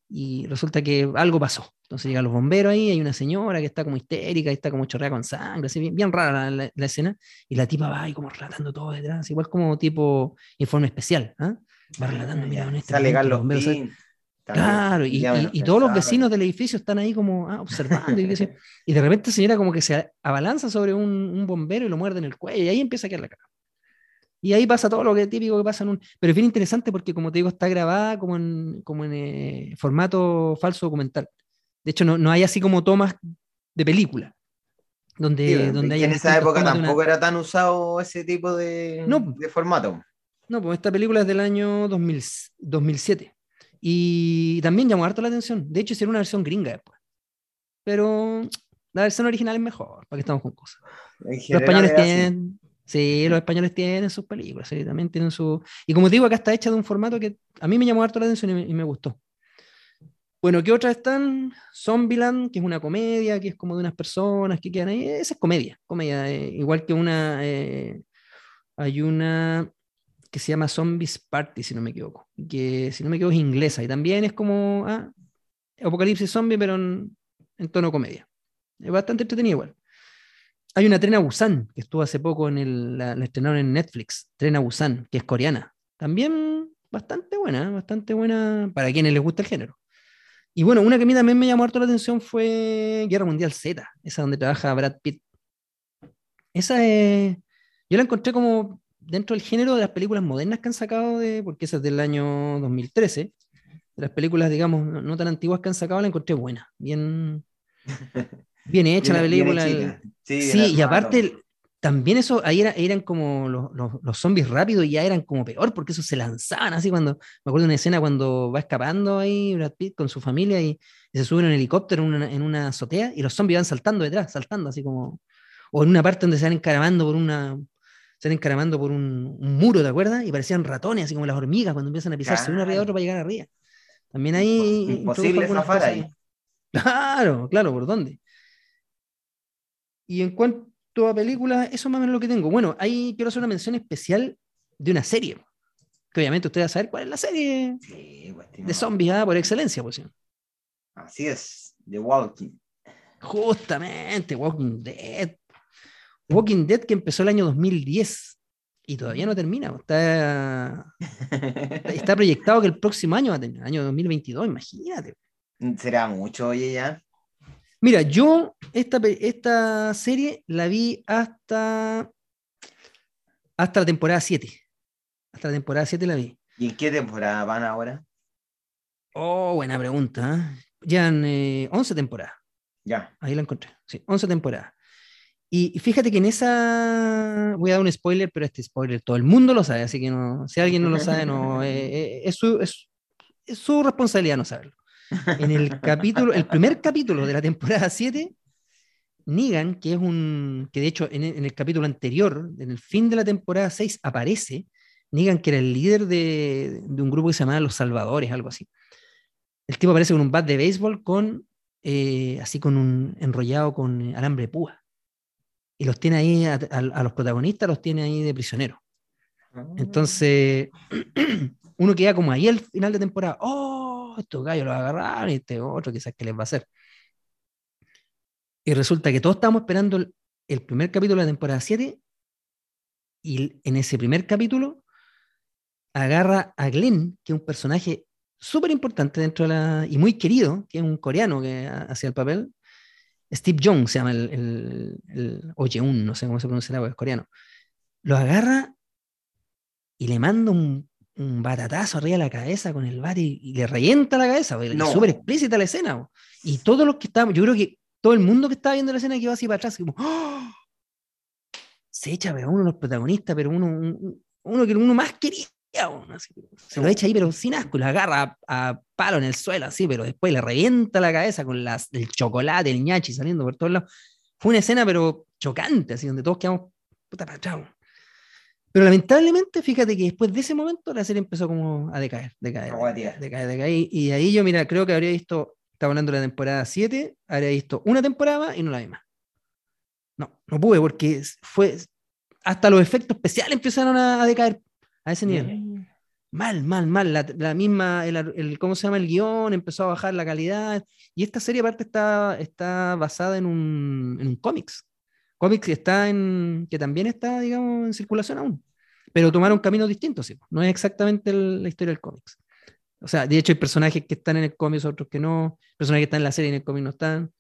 Y resulta que algo pasó. Entonces llegan los bomberos ahí, hay una señora que está como histérica, y está como chorreada con sangre, así bien, bien rara la, escena, y la tipa va ahí como relatando todo detrás, igual como tipo informe especial, ¿ah? va relatando, mira, este Sale los bomberos. Claro, y, y, todos los vecinos del edificio están ahí como ah, observando, y, y, de repente la señora como que se abalanza sobre un, un, bombero y lo muerde en el cuello, y ahí empieza a quedar la cara. Y ahí pasa todo lo que típico que pasa en un... Pero es bien interesante porque, como te digo, está grabada como en, como en eh, formato falso documental. De hecho, no, no hay así como tomas de película. donde, donde hay en esa época tampoco era tan usado ese tipo de, de formato. No, pues esta película es del año 2000, 2007. Y también llamó harto la atención. De hecho, hicieron una versión gringa después. Pero la versión original es mejor, para que estamos con cosas. Los españoles tienen, sí, los españoles tienen sus películas, sí, también tienen su... Y como digo, acá está hecha de un formato que a mí me llamó harto la atención y me, gustó. Bueno, ¿qué otras están? Zombieland, que es una comedia, que es como de unas personas que quedan ahí. Esa es comedia, comedia. Eh, igual que una... Eh, hay una que se llama Zombies Party, si no me equivoco. Que si no me equivoco es inglesa y también es como ah, Apocalipsis Zombie, pero en, tono comedia. Es bastante entretenido igual. Hay una Trena Busan, que estuvo hace poco en el, la, estrenaron en Netflix, Trena Busan, que es coreana. También bastante buena, bastante buena para quienes les gusta el género. Y bueno, una que a mí también me llamó harto la atención fue Guerra Mundial Z, esa donde trabaja Brad Pitt. Esa es, yo la encontré como dentro del género de las películas modernas que han sacado, de, porque esa es del año 2013, de las películas, digamos, no, tan antiguas que han sacado, la encontré buena, bien, bien hecha la película. sí, y aparte, también eso, ahí eran como los, los, zombies rápidos y ya eran como peor, porque eso se lanzaban así cuando, me acuerdo de una escena cuando va escapando ahí Brad Pitt con su familia y, se suben en un helicóptero en una, en una, azotea y los zombies van saltando detrás, saltando así como, o en una parte donde se van encaramando por una, se encaramando por un, muro, ¿te acuerdas? Y parecían ratones, así como las hormigas cuando empiezan a pisarse uno arriba de otro para llegar arriba. También ahí. Imposible zafar ahí. Claro, claro, ¿por dónde? Y en cuanto a películas, eso más o menos lo que tengo. Bueno, ahí quiero hacer una mención especial de una serie. Que obviamente usted va a saber cuál es la serie pues, de zombies ¿ah? por excelencia, pues. Así es, The Walking. Justamente, Walking Dead. Walking Dead que empezó el año 2010 y todavía no termina. Está, está proyectado que el próximo año va a tener, año 2022, imagínate. Será mucho, oye, ya. Mira, yo esta, esta serie la vi hasta, hasta la temporada 7. Hasta la temporada 7 la vi. ¿Y en qué temporada van ahora? Oh, buena pregunta. ¿eh? Ya en 11 temporadas. Ya. Ahí la encontré. Sí, 11 temporadas. Y fíjate que en esa, voy a dar un spoiler, pero este spoiler todo el mundo lo sabe, así que no, si alguien no lo sabe, no, eh, eh, es, su, es, su, responsabilidad no saberlo. En el capítulo, el primer capítulo de la temporada 7, Negan, que es un, que de hecho en, el capítulo anterior, en el fin de la temporada 6, aparece, Negan que era el líder de, de un grupo que se llamaba Los Salvadores, algo así. El tipo aparece con un bat de béisbol con, eh, así con un enrollado con alambre púa y los tiene ahí, a, los protagonistas los tiene ahí de prisioneros. Ah. Entonces, uno queda como ahí al final de temporada, oh, estos gallos los agarraron y este otro quizás que les va a hacer. Y resulta que todos estábamos esperando el, primer capítulo de la temporada 7 y en ese primer capítulo agarra a Glenn, que es un personaje súper importante dentro de la... y muy querido, que es un coreano que hacía el papel, Steve Young se llama el, el, el no sé cómo se pronuncia es coreano. Lo agarra y le manda un, un batatazo arriba de la cabeza con el bat y, le revienta la cabeza. Es súper explícita la escena. Y todos los que estaban, yo creo que todo el mundo que estaba viendo la escena que iba así para atrás, como, ¡Oh! se echa pero uno de los protagonistas, pero uno, uno que uno más quería se lo echa ahí, pero sin asco, y lo agarra a, palo en el suelo, así, pero después le revienta la cabeza con las, el chocolate, el ñachi saliendo por todos lados. Fue una escena, pero chocante, así, donde todos quedamos puta para Pero lamentablemente, fíjate que después de ese momento la serie empezó como a decaer, decaer, decaer, decaer, decaer, Y ahí yo, mira, creo que habría visto, estaba hablando de la temporada 7, habría visto una temporada y no la vi más. No, no pude porque fue, hasta los efectos especiales empezaron a decaer a ese nivel. Mal, mal, mal. La, misma, el, ¿cómo se llama? El guion empezó a bajar la calidad. Y esta serie aparte está, está basada en un, en un cómics. Cómics está en, que también está, digamos, en circulación aún. Pero tomaron caminos distintos, ¿sí? No es exactamente la historia del cómics. O sea, de hecho hay personajes que están en el cómics, otros que no. Personajes que están en la serie y en el cómic no están.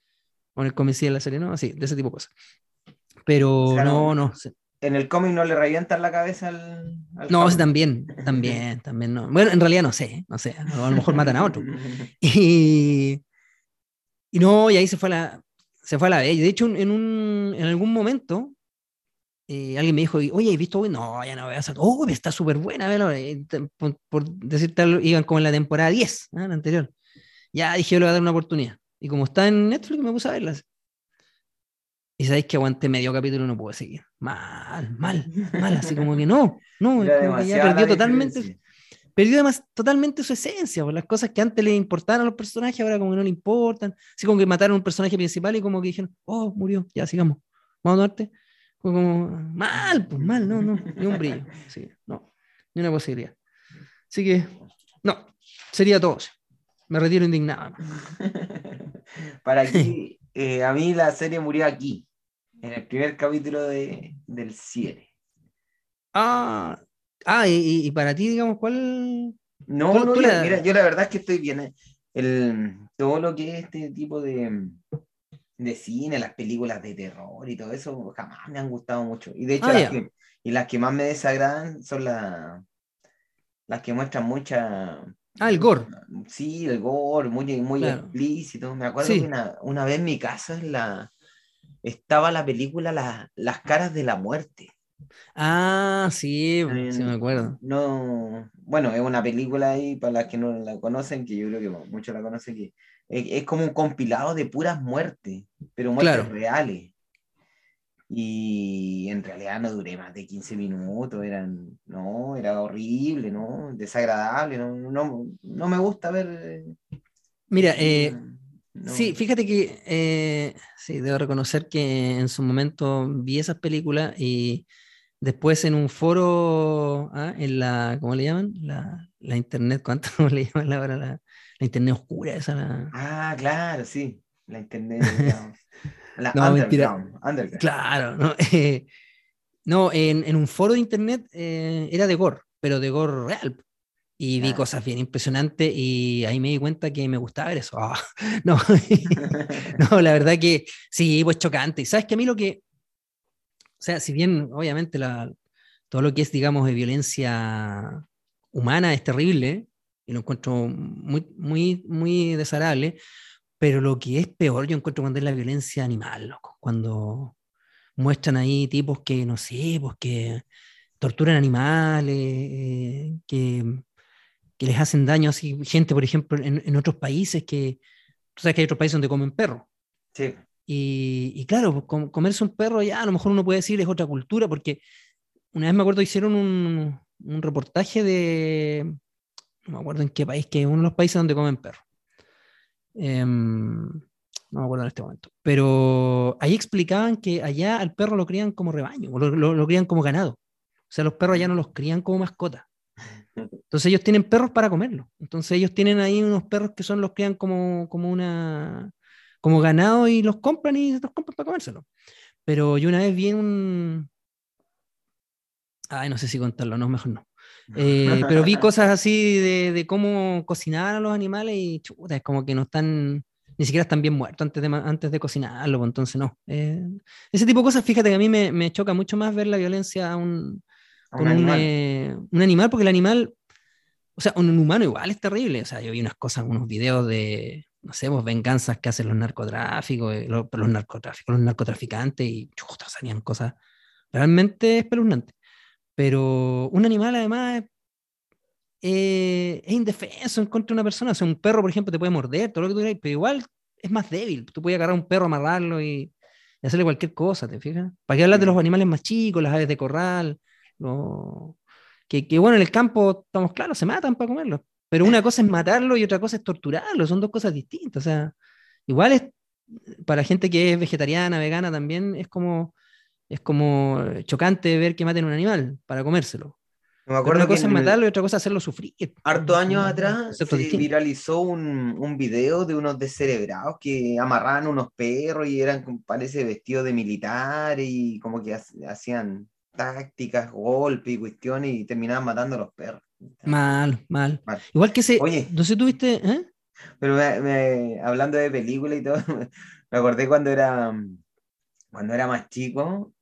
O en el cómic sí en la serie no. Así, de ese tipo de cosas. Pero no, no en el cómic no le revientan la cabeza al. no, también, también, también no. Bueno, en realidad no sé, no sé, a lo mejor matan a otro. Y, y no, y ahí se fue la. Se fue a la B. De hecho, en, un, en algún momento, eh, alguien me dijo, oye, ¿has visto? No, ya no hacer. Oh, está súper buena. Eh, por, por decirte iban como en la temporada 10, ¿no? la anterior. Ya dije, yo le voy a dar una oportunidad. Y como está en Netflix, me puse a verlas. Y sabéis que aguanté medio capítulo y no pude seguir. Mal, mal, mal. Así como que no, no, ya perdió totalmente. Perdió además totalmente su esencia, por las cosas que antes le importaban a los personajes, ahora como que no le importan. Así como que mataron a un personaje principal y como que dijeron, oh, murió, ya sigamos, vamos a darte. Como, mal, pues mal, no, no, ni un brillo. Sí, no, ni una posibilidad. Así que, no, sería todo. Me retiro indignado. Para aquí, eh, a mí la serie murió aquí, en el primer capítulo de, del 7. Ah, ah y, para ti, digamos, ¿cuál? No, no, mira, yo la verdad es que estoy bien. Eh. El, todo lo que es este tipo de, de cine, las películas de terror y todo eso, jamás me han gustado mucho. Y de hecho, ah, las, que, y las que más me desagradan son las, las que muestran mucha Ah, el gore. Sí, el gore, muy, muy explícito. Me acuerdo que una, vez en mi casa la, estaba la película Las caras de la muerte. Ah, sí, sí me acuerdo. No, bueno, es una película ahí para las que no la conocen, que yo creo que muchos la conocen, que es, como un compilado de puras muertes, pero muertes reales. Y en realidad no duré más de 15 minutos, eran, no, era horrible, ¿no? Desagradable, no, no, no me gusta ver. Mira, eh, sí, fíjate que eh, sí, debo reconocer que en su momento vi esas películas y después en un foro, ¿ah? en la, ¿cómo le llaman? La, la internet, ¿cuánto le llaman ahora? La, la internet oscura, esa. La... Ah, claro, sí, la internet, digamos. no, mentira. Claro, no, eh, no en, en, un foro de internet eh, era de gore, pero de gore real. Y vi cosas bien impresionantes y ahí me di cuenta que me gustaba ver eso. Ah, no, no, la verdad que sí, pues chocante. Y sabes que a mí lo que, o sea, si bien obviamente la, todo lo que es, digamos, de violencia humana es terrible y lo encuentro muy, muy, muy desagradable, pero lo que es peor, yo encuentro cuando es la violencia animal, loco. Cuando muestran ahí tipos que, no sé, pues que torturan animales, eh, que, les hacen daño así. Gente, por ejemplo, en, en, otros países que. Tú sabes que hay otros países donde comen perro. Sí. Y, y claro, pues, comerse un perro ya a lo mejor uno puede decir es otra cultura, porque una vez me acuerdo hicieron un, un reportaje de. No me acuerdo en qué país, que es uno de los países donde comen perro Em, no me acuerdo en este momento. Pero ahí explicaban que allá al perro lo crían como rebaño, lo, lo, crían como ganado. O sea, los perros allá no los crían como mascota. Entonces ellos tienen perros para comerlo. Entonces ellos tienen ahí unos perros que son los crían como, como una como ganado y los compran y los compran para comérselo. Pero yo una vez vi un ay, no sé si contarlo, no, mejor no. Eh, pero vi cosas así de, de, cómo cocinar a los animales y chuta, es como que no están, ni siquiera están bien muertos antes de, antes de cocinarlo, pues, entonces no. Eh, ese tipo de cosas, fíjate que a mí me, me choca mucho más ver la violencia a un, un, animal. Eh, un, animal. porque el animal, o sea, un humano igual es terrible, o sea, yo vi unas cosas, unos videos de, no sé, pues, venganzas que hacen los narcotráficos, los, los narcotráficos, los narcotraficantes y chuta, salían cosas realmente espeluznantes. Pero un animal además eh, es indefenso en contra de una persona. O sea, un perro, por ejemplo, te puede morder, todo lo que tú quieras, pero igual es más débil. Tú puedes agarrar a un perro, amarrarlo y, hacerle cualquier cosa, ¿te fijas? ¿Para qué hablar de los animales más chicos, las aves de corral? Que, que, bueno, en el campo, estamos claros, se matan para comerlo. Pero una cosa es matarlo y otra cosa es torturarlo. Son dos cosas distintas. O sea, igual es, para gente que es vegetariana, vegana también, es como es como chocante ver que maten un animal para comérselo. me acuerdo una cosa es matarlo y otra cosa es hacerlo sufrir. Harto años atrás se viralizó un, un, video de unos descerebrados que amarraban unos perros y eran, parece, vestidos de militares y como que hacían tácticas, golpes y cuestiones y terminaban matando a los perros. Mal, mal. Igual que ese. Oye. No sé, tuviste. ¿eh? Pero hablando de películas y todo, me acordé cuando era, cuando era más chico,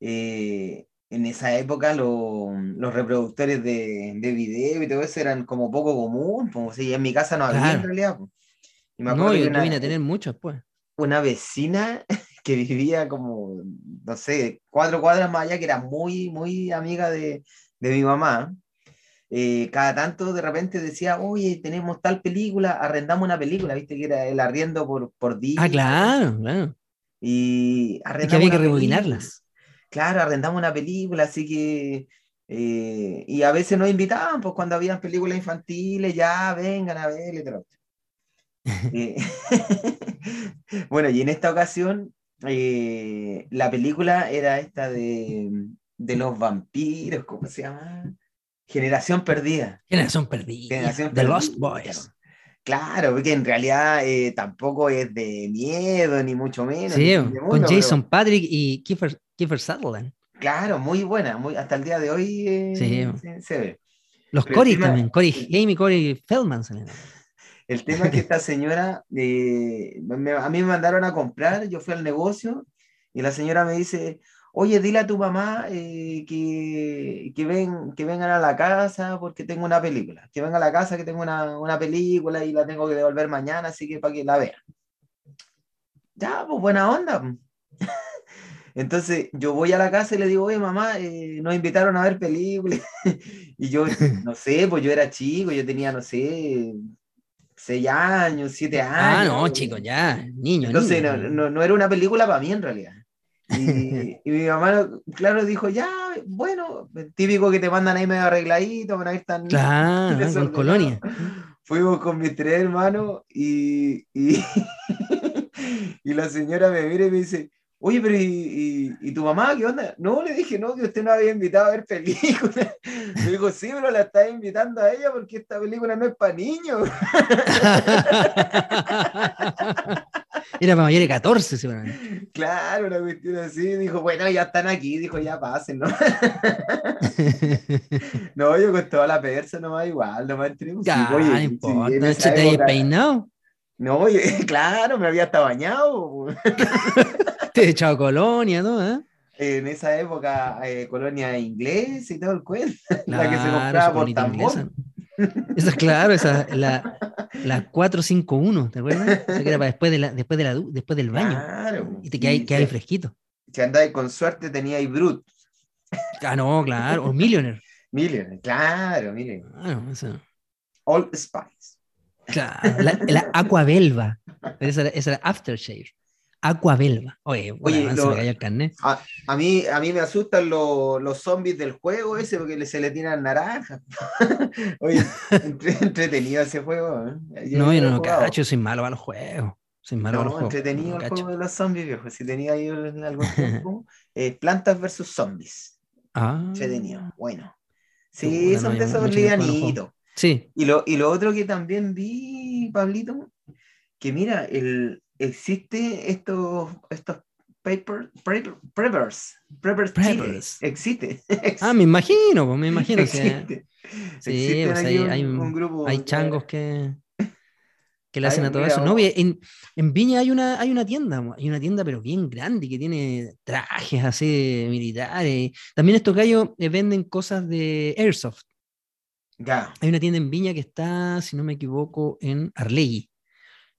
eh, en esa época los reproductores de, de, video y todo eso eran como poco común, como si en mi casa no había en realidad. Y me no, yo vine a tener muchos pues. una vecina que vivía como, no sé, cuatro cuadras más allá, que era muy, muy amiga de, de mi mamá. Eh, cada tanto de repente decía, oye, tenemos tal película, arrendamos una película, viste que era el arriendo por, por día. Ah, claro, claro. Y arrendamos. que había que rebobinarlas. Claro, arrendamos una película, así que. Eh, y a veces nos invitaban, pues cuando habían películas infantiles, ya vengan a ver y. Eh, bueno, y en esta ocasión, la película era esta de, de los vampiros, ¿cómo se llama? Generación Perdida. Generación Perdida. The Lost Boys. Claro, porque en realidad eh, tampoco es de miedo, ni mucho menos. Sí, con Jason Patrick y Kiefer, Kiefer, Sutherland. Claro, muy buena, muy, hasta el día de hoy eh, sí. se, ve. Los Cory también, Cory Haim y Cory Feldman. El tema es que esta señora, eh, a mí me mandaron a comprar, yo fui al negocio y la señora me dice, oye, dile a tu mamá eh, que, que, ven, que vengan a la casa porque tengo una película, que venga a la casa que tengo una, una película y la tengo que devolver mañana, así que para que la vean. Ya, pues buena onda. Entonces yo voy a la casa y le digo, oye mamá, eh, nos invitaron a ver películas. y yo, no sé, pues yo era chico, yo tenía, no sé, seis años, siete años. Ah, no, chico, ya, niño. Entonces No, no, no, era una película para mí en realidad. Y, mi mamá, claro, dijo, ya, bueno, típico que te mandan ahí medio arregladito, para ir tan... Claro, en colonia. Fuimos con mis tres hermanos y, y, y la señora me mira y me dice, Oye, pero ¿y, y, tu mamá qué onda? No, le dije, no, que usted no había invitado a ver películas. Me dijo, sí, pero la está invitando a ella porque esta película no es para niños. Era para mayores de 14, seguramente. Claro, una cuestión así. Dijo, bueno, ya están aquí. Dijo, ya pasen, ¿no? no, yo con toda la persa nomás igual, nomás entremos. Ya, no importa. ¿No te habías peinado? No, claro, me había hasta bañado. Te he echado colonia, ¿no? ¿Eh? En esa época, eh, colonia inglesa y todo el cuento. la que se compraba por tambor. Esa es claro, esa, la, la 451, ¿te acuerdas? Esa que era para después, de la, después, de la, después del baño. Claro. Y te quedas ahí fresquito. Si andáis con suerte, tenía ahí Brut. Ah, no, claro. O Millionaire. Millionaire, claro, miren. Claro, eso. All Spice. Claro, la, la Aqua Belva. Esa era, Aftershave. Aquabelva. Oye, Oye me cayó el carnet. A, mí, a mí me asustan los zombies del juego ese porque se le tiran naranjas. Oye, entretenido ese juego. ¿eh? no, yo no, no cacho, soy malo a los juegos. Soy malo a los juegos. entretenido el juego de los zombies, viejo. Si tenía ahí algún tiempo. Eh, plantas versus zombies. Ah. Entretenido, bueno. Sí, son de esos livianitos. Sí. Y lo, y lo otro que también vi, Pablito, que mira, el, existe estos, estos paper, preppers, preppers, existe. Ah, me imagino, pues, me imagino. Existe. sí, pues hay, hay, un, grupo, hay changos que, que le hacen a todo eso. No, en, en, Viña hay una, hay una tienda, hay una tienda pero bien grande que tiene trajes así militares. También estos gallos eh, venden cosas de Airsoft. Hay una tienda en Viña que está, si no me equivoco, en Arlegui.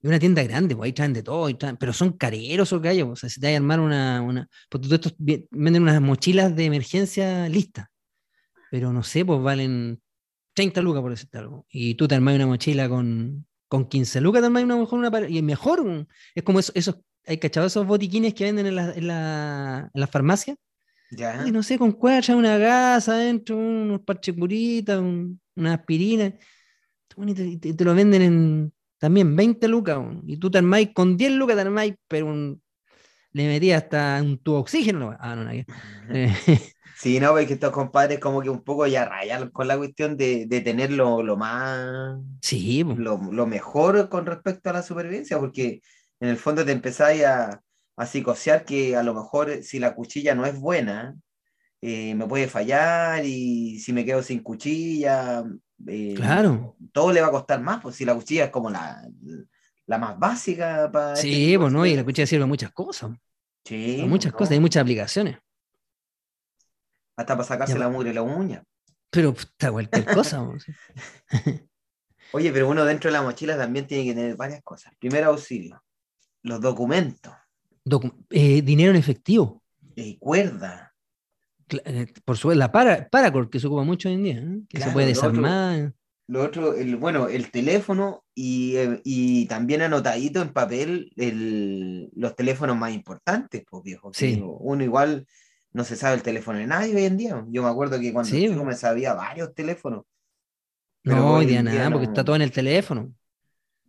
Es una tienda grande, pues ahí traen de todo, pero son careros o gallos. O sea, si te hay a armar una. una porque todos estos venden unas mochilas de emergencia listas. Pero no sé, pues valen 30 lucas por decirte algo. Y tú te armas una mochila con, con 15 lucas, te armas una, mejor una y mejor. Es como esos, esos hay cachado esos botiquines que venden en la, en la, en la farmacia. Ya. Y no sé, con cuatro, una gasa adentro, unos parches curitas, una aspirina. Y te, lo venden en también 20 lucas, y tú te armáis con 10 lucas, te armáis, pero le metí hasta un tubo oxígeno. Ah, no, no, Sí, no, porque estos compadres como que un poco ya rayan con la cuestión de, de tener lo, más... Sí. Lo, lo, mejor con respecto a la supervivencia, porque en el fondo te empezáis a, a psicosear que a lo mejor si la cuchilla no es buena, eh, me puede fallar y si me quedo sin cuchilla, eh, claro. Todo le va a costar más, pues si la cuchilla es como la, la más básica para... Sí, este pues no, y la cuchilla sirve a muchas cosas. Sí. muchas cosas, hay muchas aplicaciones. Hasta para sacarse la mugre y la uña. Pero está cualquier cosa. Oye, pero uno dentro de la mochila también tiene que tener varias cosas. Primero auxilio. los documentos. Eh, dinero en efectivo. Y cuerda. Eh, por supuesto, la para, Paracord, que se ocupa mucho hoy en día, que se puede desarmar. Lo otro, el, bueno, el teléfono y, y, también anotadito en papel el, los teléfonos más importantes, pues viejo. Sí. Uno igual no se sabe el teléfono de nadie hoy en día. Yo me acuerdo que cuando Sí. chico me sabía varios teléfonos. Pero No, hoy día nada, porque está todo en el teléfono.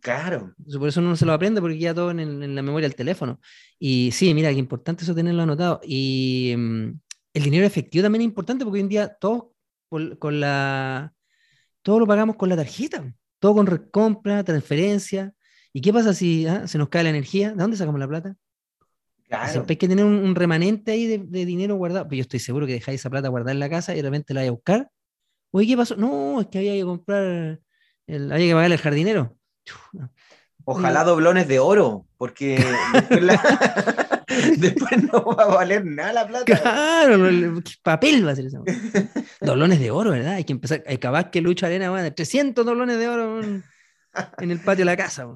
Claro. Por eso uno no se lo aprende porque queda todo en, el- en la memoria del teléfono. Y sí, mira, qué importante eso tenerlo anotado. Y mm, el dinero efectivo también es importante porque hoy en día todo con, con la todo lo pagamos con la tarjeta. Todo con recompra, transferencia. ¿Y qué pasa si ah, se nos cae la energía? ¿De dónde sacamos la plata? Claro. Siempre hay que tener un, un remanente ahí de, de dinero guardado. Pero yo estoy seguro que dejáis esa plata guardada en la casa y de repente la vais a buscar. Oye, ¿qué pasó? No, es que había que comprar, el, había que pagarle al jardinero. Ojalá doblones de oro, porque después, la- después no va a valer nada la plata. Claro, el- ¿qué papel va a ser eso. Doblones de oro, ¿verdad? Hay que empezar. Hay capaz que Lucho Arena va a 300 doblones de oro en, en el patio de la casa.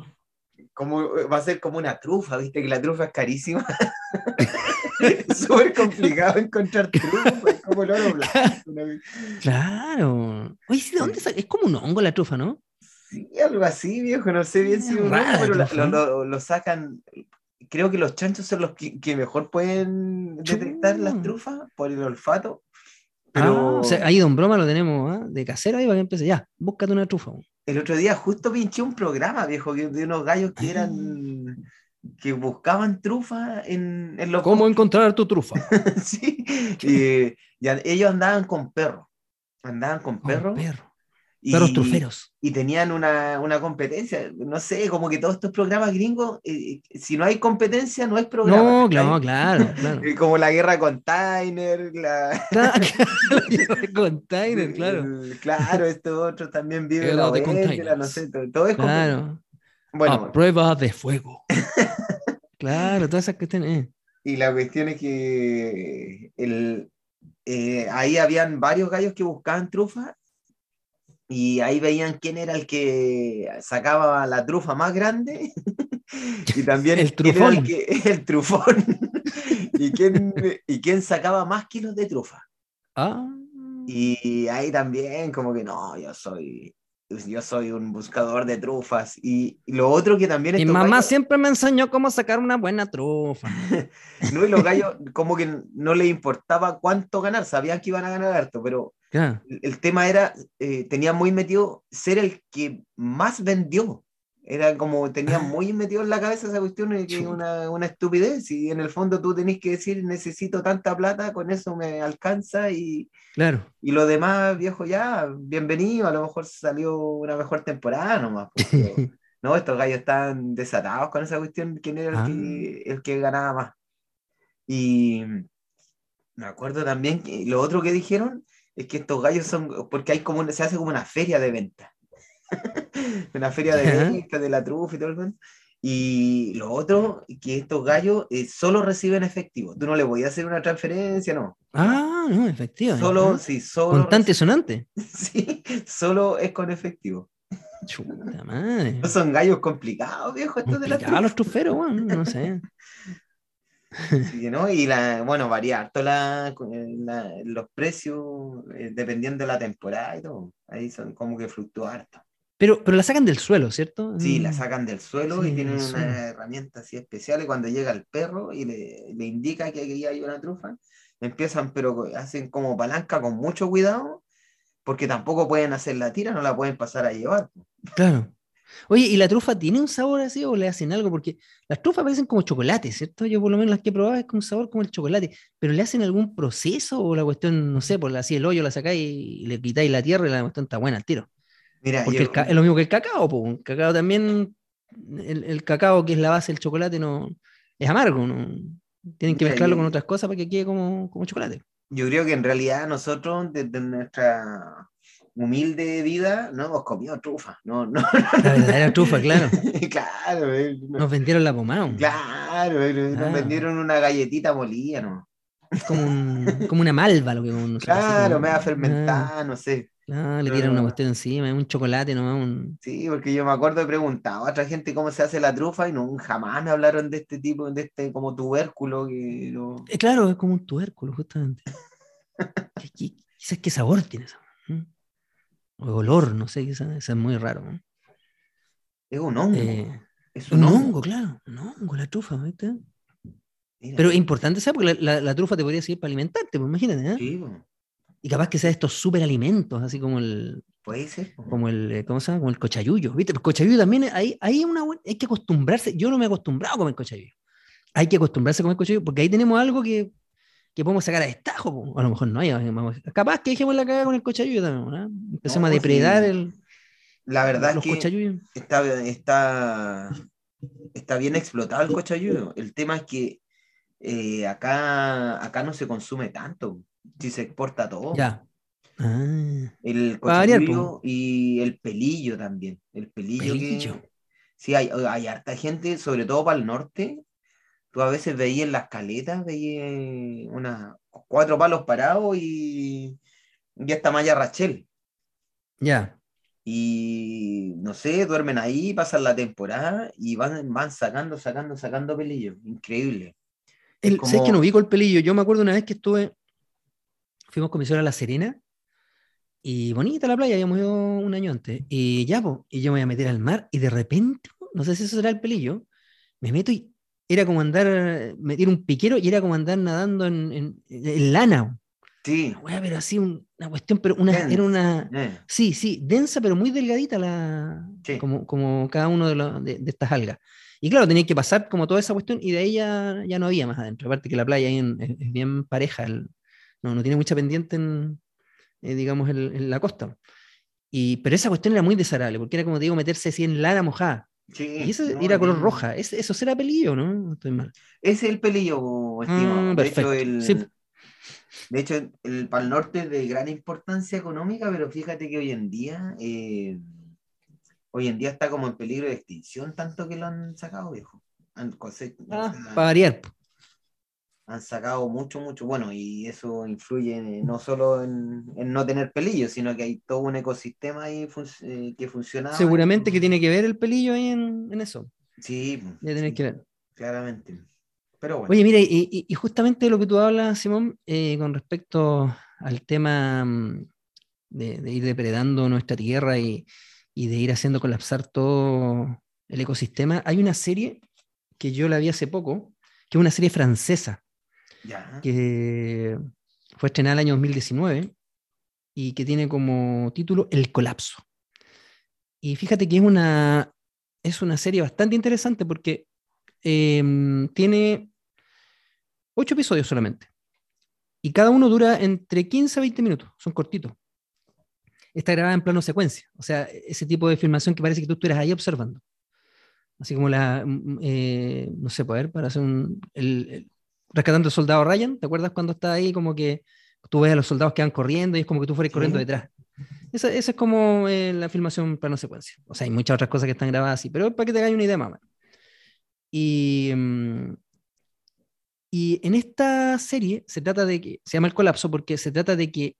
Como, va a ser como una trufa, viste que la trufa es carísima. súper complicado encontrar trufa, es como el oro blanco. Claro. Oye, ¿sí, ¿de dónde sa- Es como un hongo la trufa, ¿no? Sí, algo así, viejo, no sé bien si pero la- lo, lo- lo sacan. Creo que los chanchos son los que, que mejor pueden detectar las trufas por el olfato. Ah, Pero o sea, ahí Don Broma lo tenemos ¿ah? de casero ahí para que empiece. Ya, búscate una trufa. el otro día justo pinché un programa, viejo, de unos gallos que eran. que buscaban trufa en, en los ¿Cómo encontrar tu trufa? sí, y, y ellos andaban con perros, andaban con Con perros. perro. Y, Perros truferos. y tenían una, una competencia, no sé, como que todos estos programas gringos, eh, si no hay competencia, no hay programa. No, no, claro, claro. Eh, Como la guerra con Tyner, la, Claro, claro, container, claro. claro, esto otro también vive Guerra la containers. no sé, todo, todo es Claro. Bueno, A prueba de fuego. claro, todas esas cuestiones. eh. y la cuestión es que el, eh, ahí habían varios gallos que buscaban trufa y ahí veían quién era el que sacaba la trufa más grande y también El trufón. que, el trufón y quién, y quién sacaba más kilos de trufa. Ah. Y ahí también como que no, yo soy yo soy un buscador de trufas y, y lo otro que también Mi mamá gallos- siempre me enseñó cómo sacar una buena trufa. no, y los gallos como que no les importaba cuánto ganar, sabían que iban a ganar harto, pero Claro. el tema era, eh, tenía muy metido ser el que más vendió. Era como, tenía Ah. muy metido en la cabeza esa cuestión, de que una, una estupidez. Y en el fondo tú tenés que decir, necesito tanta plata, con eso me alcanza. Y, Claro. y lo demás, viejo, ya, bienvenido. A lo mejor salió una mejor temporada nomás. pero, no, estos gallos estaban desatados con esa cuestión, quién era el, Ah. que, el que ganaba más. Y me acuerdo también que lo otro que dijeron es que estos gallos son, porque hay como una- se hace como una feria de venta. una feria de venta de la trufa y todo el cuento. Y lo otro, que estos gallos eh, solo reciben efectivo. Tú no le podías hacer una transferencia, no. Ah, no, efectivo. Solo, ¿eh? sí, solo. Contante sonante. Sí, solo es con efectivo. Chuta madre. No son gallos complicados, viejo, estos de la Complicado los truferos, weón, no sé. Sí, ¿no? Y la, bueno, varía harto la, la- los precios eh, dependiendo de la temporada y todo. Ahí son como que fluctúa harto. Pero, pero la sacan del suelo, ¿cierto? Sí, Mm. la sacan del suelo Sí, y tienen del una suelo. herramienta así especial y cuando llega el perro y le, le indica que aquí hay una trufa, empiezan, pero hacen como palanca con mucho cuidado, porque tampoco pueden hacer la tira, no la pueden pasar a llevar. Claro. Oye, ¿y la trufa tiene un sabor así o le hacen algo? Porque las trufas parecen como chocolate, ¿cierto? Yo por lo menos las que he probado es como un sabor como el chocolate, pero ¿le hacen algún proceso o la cuestión, no sé, por así el hoyo la sacáis y le quitáis la tierra y la cuestión está buena al tiro? Mira, Porque yo- es lo mismo que el cacao, po. El cacao también, el, el cacao que es la base del chocolate no es amargo, ¿no? Tienen que Mira, mezclarlo yo- con otras cosas para que quede como, como chocolate. Yo creo que en realidad nosotros, desde nuestra humilde vida, no hemos comido trufa. No, no, La verdadera trufa, claro. claro, eh, no- Nos vendieron la pomada. claro, eh, nos Ah. vendieron una galletita molida, ¿no? como, un, como una malva lo que uno Claro, me va a fermentar, no sé. No, le tiran una cuestión encima, un chocolate nomás. Un... Sí, porque yo me acuerdo de preguntar a otra gente cómo se hace la trufa y no, jamás me hablaron de este tipo, de este como tubérculo. Que eh, claro, es como un tubérculo, justamente. ¿Qué, qué, qué, sabor tiene eso? ¿Mm? O olor, no sé, eso, es muy raro. Es un hongo. Eh, es un, hongo. claro. Un hongo, la trufa, ¿viste? Pero es importante, ¿sabes? Porque la, trufa te podría servir para alimentarte, pues imagínate, ¿eh? Sí, y capaz que sea estos superalimentos, así como el. Puede ser. Como el, eh, ¿cómo se llama? Como el cochayuyo. ¿Viste? El cochayuyo también hay, hay, una, hay que acostumbrarse. Yo no me he acostumbrado a comer cochayuyo. Hay que acostumbrarse a comer cochayuyo porque ahí tenemos algo que, que podemos sacar a destajo. O a lo mejor no hay. Capaz que dejemos la cagada con el cochayuyo también. ¿no? Empecemos a pues depredar el. La verdad es que está, está, está bien explotado el cochayuyo. El tema es que eh, acá, acá no se consume tanto si se exporta todo. Ya. Ah. El cochayuyo y el pelillo también. El pelillo. sí, hay, hay harta gente, sobre todo para el norte. Tú a veces veías en las caletas, veías unas cuatro palos parados y, ya está malla Rachel. Ya. Y no sé, duermen ahí, pasan la temporada y van, van sacando, sacando, sacando pelillos. Increíble. El, ¿Sabes que no ubico el pelillo? Yo me acuerdo una vez que estuve fuimos con mi a La Serena y bonita la playa, habíamos ido un año antes. Y ya, pues, y yo me voy a meter al mar y de repente, no sé si eso será el pelillo, me meto y era como andar, meter un piquero y era como andar nadando en, en, lana. Sí. Una pero así, una cuestión, pero una, era una. Eh. Sí, sí, densa, pero muy delgadita, la, como, como cada uno de, de, estas algas. Y claro, tenía que pasar como toda esa cuestión y de ahí ya, ya no había más adentro. Aparte que la playa es, es bien pareja, el, no, no tiene mucha pendiente en, eh, digamos, en, la costa. Y, pero esa cuestión era muy desagradable, porque era como te digo, meterse así en lana mojada. Sí, y eso era color roja. eso será pelillo, ¿no? Estoy mal. Es el pelillo, estimado. Mm, de hecho, el, de hecho, el Pal Norte es de gran importancia económica, pero fíjate que hoy en día, eh, hoy en día está como en peligro de extinción, tanto que lo han sacado, viejo. Ah, para variar han sacado mucho, mucho, bueno, y eso influye no solo en, no tener pelillos, sino que hay todo un ecosistema ahí eh, que funciona. Seguramente que tiene que ver el pelillo ahí en, eso. Sí, ya tenés que ver. Claramente. Pero bueno. Oye, mire, y, justamente lo que tú hablas, Simón, eh, con respecto al tema mm, de, ir depredando nuestra tierra y, y de ir haciendo colapsar todo el ecosistema, hay una serie que yo la vi hace poco, que es una serie francesa, que fue estrenada el año 2019 y que tiene como título El colapso. Y fíjate que es una, es una serie bastante interesante porque em, tiene ocho episodios solamente. Y cada uno dura entre 15 a 20 minutos, son cortitos. Está grabada en plano secuencia, o sea, ese tipo de filmación que parece que tú estuvieras ahí observando. Así como la, mm, eh, no sé, poder para hacer un, el, rescatando al soldado Ryan, ¿te acuerdas cuando está ahí como que tú ves a los soldados que van corriendo y es como que tú fueras corriendo detrás? Esa, es como eh, la filmación plano secuencia. O sea, hay muchas otras cosas que están grabadas así, pero para que te hagas una idea más. Y, mm, y en esta serie se trata de que, se llama el colapso porque se trata de que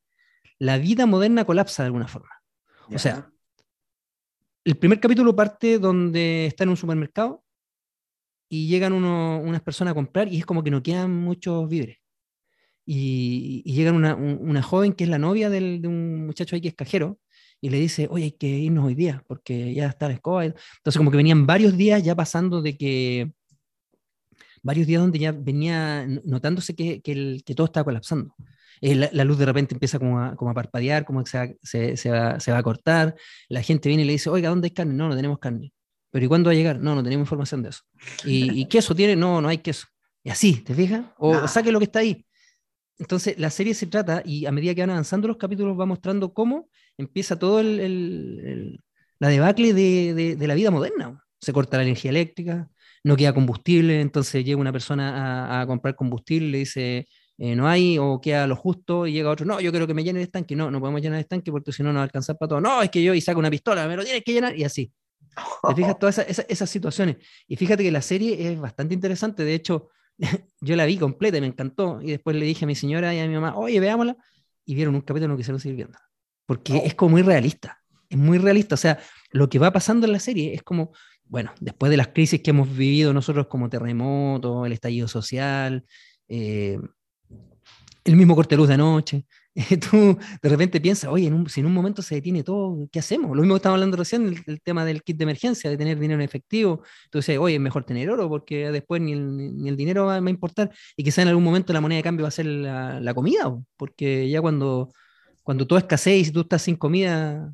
la vida moderna colapsa de alguna forma. O sea, el primer capítulo parte donde está en un supermercado y llegan unas personas a comprar y es como que no quedan muchos víveres. Y, y llegan una, una, joven que es la novia del, de un muchacho ahí que es cajero y le dice, oye, hay que irnos hoy día porque ya está la escoba. Entonces como que venían varios días ya pasando de que, varios días donde ya venía notándose que, que, el, que todo estaba colapsando. Eh, la, luz de repente empieza como a, como a parpadear, como que se, se, se, va, se va a cortar, la gente viene y le dice, oiga, ¿dónde hay carne? No, no tenemos carne. ¿Pero y cuándo va a llegar? No, no tenemos información de eso. ¿Y, queso tiene? No, no hay queso. Y así, ¿te fijas? O, saque lo que está ahí. Entonces, la serie se trata, y a medida que van avanzando los capítulos, va mostrando cómo empieza todo el, la debacle de, de, la vida moderna. Se corta la energía eléctrica, no queda combustible, entonces llega una persona a, comprar combustible, le dice, eh, no hay, o queda lo justo, y llega otro, no, yo quiero que me llene el estanque, no, no podemos llenar el estanque porque si no, no va a alcanzar para todo, no, es que yo, y saca una pistola, me lo tienes que llenar, y así. ¿Te fijas todas esas, situaciones? Y fíjate que la serie es bastante interesante. De hecho, yo la vi completa y me encantó. Y después le dije a mi señora y a mi mamá, oye, veámosla. Y vieron un capítulo y no quisieron seguir viendo. Porque Oh. es como muy realista. Es muy realista. O sea, lo que va pasando en la serie es como, bueno, después de las crisis que hemos vivido nosotros como terremoto, el estallido social, eh, el mismo corte de luz de anoche, tú de repente piensas, oye, en un- si en un momento se detiene todo, ¿qué hacemos? Lo mismo que estábamos hablando recién, el, tema del kit de emergencia, de tener dinero en efectivo. Entonces, oye, es mejor tener oro porque después ni el, ni- el dinero va, a importar y quizá en algún momento la moneda de cambio va a ser la, la comida, po, porque ya cuando, cuando todo escasee y tú estás sin comida,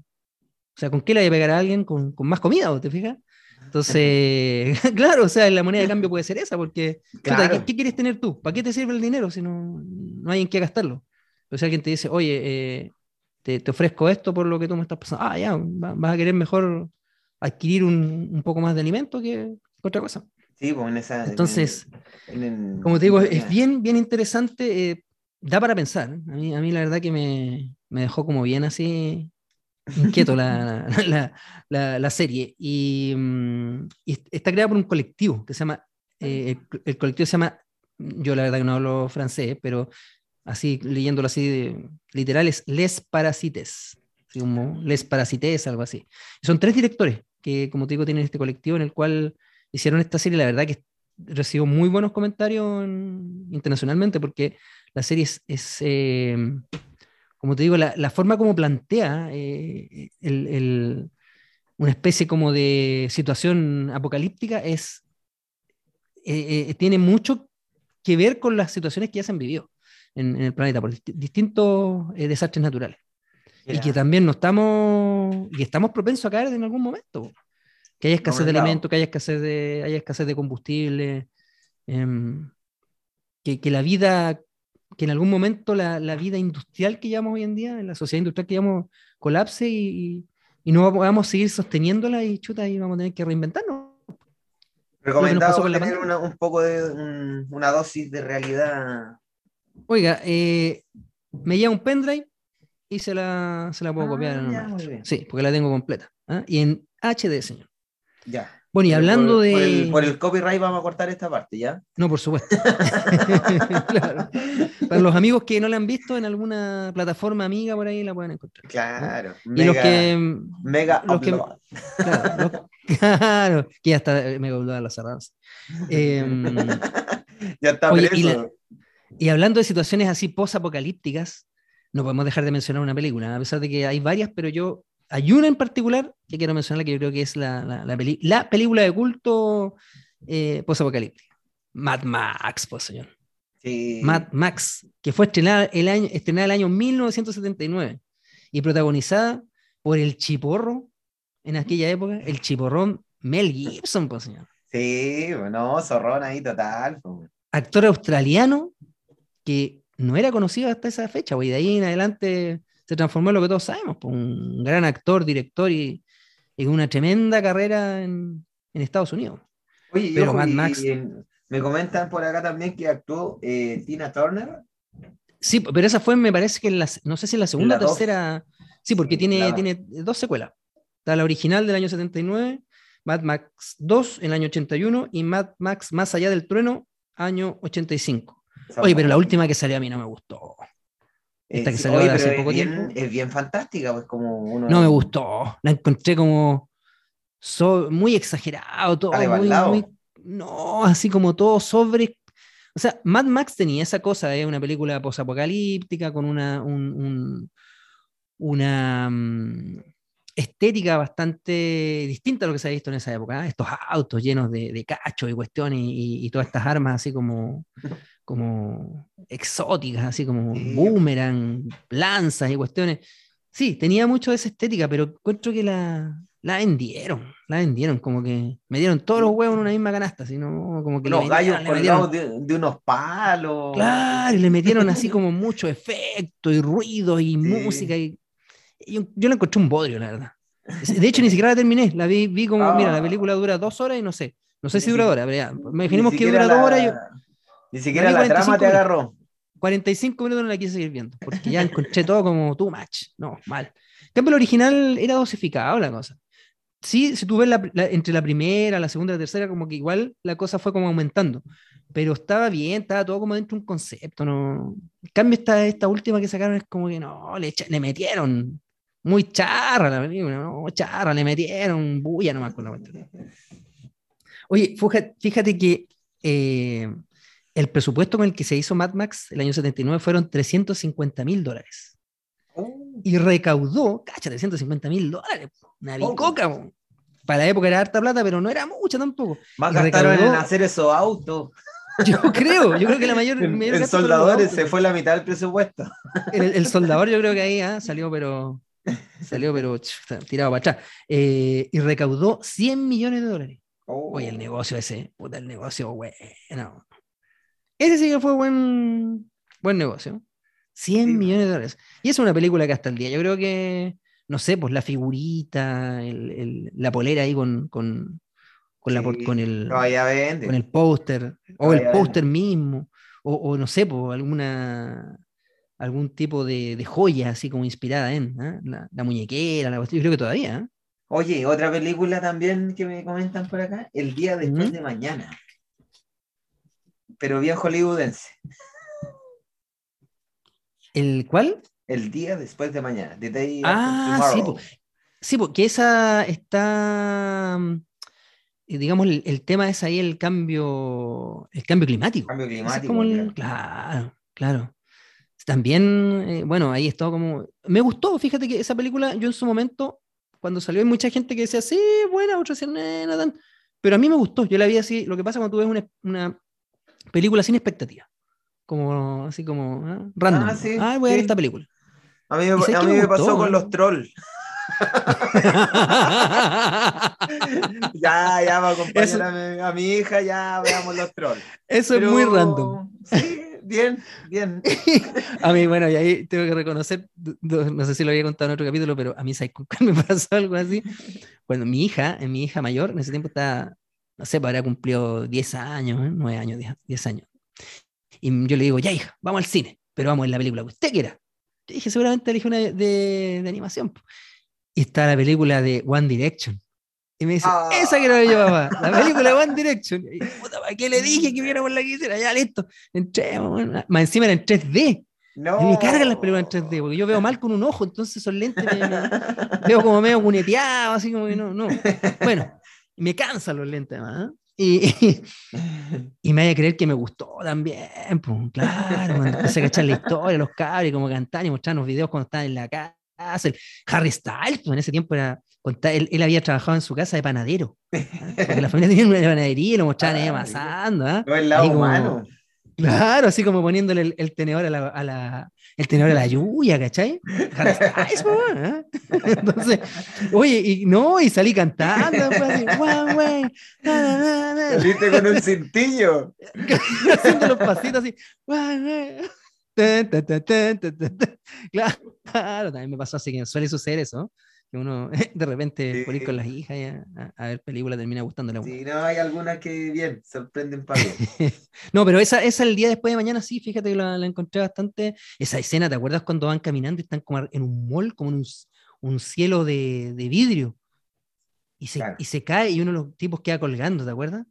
o sea, ¿con qué le hay a pegar a alguien? Con, con más comida, ¿o ¿te fijas? Entonces, claro, o sea, la moneda de cambio puede ser esa, porque Claro. ¿qué, qué quieres tener tú? ¿Para qué te sirve el dinero si no, no hay en qué gastarlo? Pero si alguien te dice, oye, eh, te, te ofrezco esto por lo que tú me estás pasando, ah, ya, va- vas a querer mejor adquirir un, un poco más de alimento que otra cosa. Sí, pues en esa. en- Entonces, en- en- como te digo, es en- bien, bien interesante, eh, da para pensar. A mí, a mí la verdad que me, me dejó como bien así inquieto la, la, la- la serie. Y, mm, y está creada por un colectivo que se llama, eh, el, el colectivo se llama, yo la verdad que no hablo francés, pero así leyéndolo así de, literal es Les Parasites, así como Les Parasites, algo así. Son tres directores que, como te digo, tienen este colectivo en el cual hicieron esta serie, la verdad que recibió muy buenos comentarios en- internacionalmente porque la serie es, es, eh, como te digo, la, la forma como plantea eh, el- el- una especie como de situación apocalíptica es, eh, eh, tiene mucho que ver con las situaciones que ya se han vivido en, en el planeta por dist- distintos desastres naturales. Y que también no estamos y estamos propensos a caer en algún momento. Que haya escasez de alimentos que haya escasez de haya escasez de combustible em, que, que la vida que en algún momento la, la vida industrial que llevamos hoy en día en la sociedad industrial que llevamos colapse y, y, no vamos a seguir sosteniendo,la y chuta y vamos a tener que reinventarnos recomendado tener una- un poco de un- una dosis de realidad. oiga eh, me lleva un pendrive y se la, se la puedo Ah, copiar ya, sí porque la tengo completa ¿ah? y en HD señor Ya. Bueno y hablando por, de Por el, por el copyright vamos a cortar esta parte, ¿ya? No, por supuesto. Claro. Para los amigos que no la han visto en alguna plataforma amiga por ahí la pueden encontrar. Claro. Y los que. Mega los que-. Claro, los- claro, que ya está me a las cerradas. Em, Ya está Oye, y la- y hablando de situaciones así post-apocalípticas, no podemos dejar de mencionar una película, a pesar de que hay varias, pero yo. Hay una en particular que quiero mencionar, que yo creo que es la, la, la peli- la película de culto eh, post-apocalíptica. Mad Max, pues señor. Sí. Mad Max, que fue estrenada el año, estrenada el año 1979 y protagonizada por el chiporro en aquella época, el chiporrón Mel Gibson, pues, señor. Sí, bueno, zorrón ahí total. pues. Actor australiano que no era conocido hasta esa fecha, pues, y de ahí en adelante se transformó en lo que todos sabemos, pues, un gran actor, director y, y una tremenda carrera en, en Estados Unidos. Oye, Pero Mad Max- y me comentan por acá también que actuó eh, Tina Turner. Sí, pero esa fue, me parece que en la, no sé si en la segunda o dos. tercera. Sí, porque Sí, tiene, tiene dos secuelas. Está la original del año 79, Mad Max 2 en el año 81 y Mad Max Más allá del trueno, año 85. Oye, pero la última que salió a mí no me gustó. Esta que sí, salió oye, hace poco bien- tiempo. Es bien fantástica, pues como uno. No me gustó. La encontré como so- muy exagerado, todo muy, muy- no, así como todo sobre. O sea, Mad Max tenía esa cosa, es una película posapocalíptica con una, un- un- una mm, estética bastante distinta a lo que se ha visto en esa época. ¿eh? Estos autos llenos de, de cachos y cuestiones y, y todas estas armas así como, como exóticas, así como Sí. boomerang, lanzas y cuestiones. Sí, tenía mucho de esa estética, pero encuentro que la, la vendieron, la vendieron, como que me dieron todos los huevos en una misma canasta, sino como que le Unos gallos le colgados de, de unos palos. Claro, y le metieron así como mucho efecto y ruido y música. Y, y yo, yo la encontré un bodrio, la verdad. De hecho, ni siquiera la terminé. La vi, vi como, mira, la Ah. película dura dos horas y no sé. No sé si dura dos horas, pero ya. Imaginemos que dura dos la- horas. Yo, Ni siquiera la trama 45 te agarró. 45 minutos no la quise seguir viendo, porque ya encontré todo como too much. No, mal. En cambio, el original era dosificado la cosa. Sí, si tú ves la- la- entre la primera, la segunda y la tercera, como que igual la cosa fue como aumentando. pero estaba bien, estaba todo como dentro de un concepto, ¿no? En cambio, esta, esta última que sacaron es como que no, le, le metieron muy charra la película, no, charra, le metieron bulla nomás con la Oye, fíjate, que eh, el presupuesto con el que se hizo Mad Max el año 79 fueron 350 mil dólares. Oh. Y recaudó, cacha, 350 mil dólares. Una bicoca, para la época era harta plata, pero no era mucha tampoco. Más gastaron en hacer esos autos. Yo creo, yo creo que la mayor. el, soldador se fue la mitad del presupuesto. El, soldador, yo creo que ahí ¿ah? salió, pero. Salió, pero tirado para atrás. Eh, y recaudó 100 millones de dólares. Oye, el oh. negocio ese, puta, el negocio bueno. Ese sí que fue buen, buen negocio. 100 millones de dólares. Y es una película que hasta el día, yo creo que, no sé, pues la figurita, la polera ahí con, con, con, con el, con el póster, o el póster mismo, o, no sé, pues alguna algún tipo de, joya así como inspirada en ¿ah? la, muñequera, la yo creo que todavía. ¿ah? Oye, otra película también que me comentan por acá, El día después de mañana. Pero bien hollywoodense. ¿El cuál? El día después de mañana. ah, sí, sí, porque esa está, eh, digamos, el, tema es ahí el cambio, el cambio climático. Cambio climático. claro, claro. También, eh, bueno, ahí estaba como, me gustó, fíjate que esa película, yo en su momento cuando salió hay mucha gente que decía, sí, buena, otros decían, eh, nada. Pero a mí me gustó, yo la vi así, lo que pasa cuando tú ves una, una película sin expectativa, como así como ¿eh? random. Ah, sí, voy a ver esta película. A mí, me, a mí me, pasó con los trolls. ya, ya va a acompañar a, mi, hija, ya veamos los trolls. Eso es muy random. Sí, bien, bien. a mí, bueno, y ahí tengo que reconocer, no sé si lo había contado en otro capítulo, pero a mí, ¿sabes me pasó algo así? Bueno, mi hija, mi hija mayor, en ese tiempo estaba, no sé, pues habría cumplido 10 años, 9 ¿eh? años, 10, años. Y yo le digo, ya hija, vamos al cine, pero vamos en la película que usted quiera. Yo dije, seguramente elige una de, de, animación. Y está la película de One Direction. Y me dice, ah. esa quiero ver yo, papá, la película de One Direction. Y, puta, ¿para qué le dije que viéramos la que hiciera? Ya, listo. Entremos. Más encima era en 3D. No. Y me cargan las películas en 3D, porque yo veo mal con un ojo, entonces esos lentes me, veo como medio cuneteado, así como que no, no. Bueno, me cansan los lentes, ¿ah? Y, y, me vaya a creer que me gustó también, pues, claro, cuando empecé a cachar la historia, los cables, como cantar y mostrar los videos cuando estaban en la casa. El Harry Styles, pues en ese tiempo era él, él, había trabajado en su casa de panadero. ¿ah? Porque la familia tenía una panadería y lo mostraban ahí amasando. ¿ah? No el lado humano. Claro, así como poniéndole el, tenedor a la, a la, el tenedor a la lluvia, ¿cachai? ¿eh? Entonces, oye, y no, y salí cantando, así, Saliste con un cintillo. Haciendo los pasitos así, Claro, también me pasó así que suele suceder eso que uno de repente por ir con las hijas a, ver películas termina gustándole. Sí, no, hay algunas que bien, sorprenden para No, pero esa, esa el día después de mañana sí, fíjate que la, encontré bastante. Esa escena, ¿te acuerdas cuando van caminando y están como en un mall, como en un, un cielo de, de, vidrio? Y se, y se cae y uno de los tipos queda colgando, ¿te acuerdas?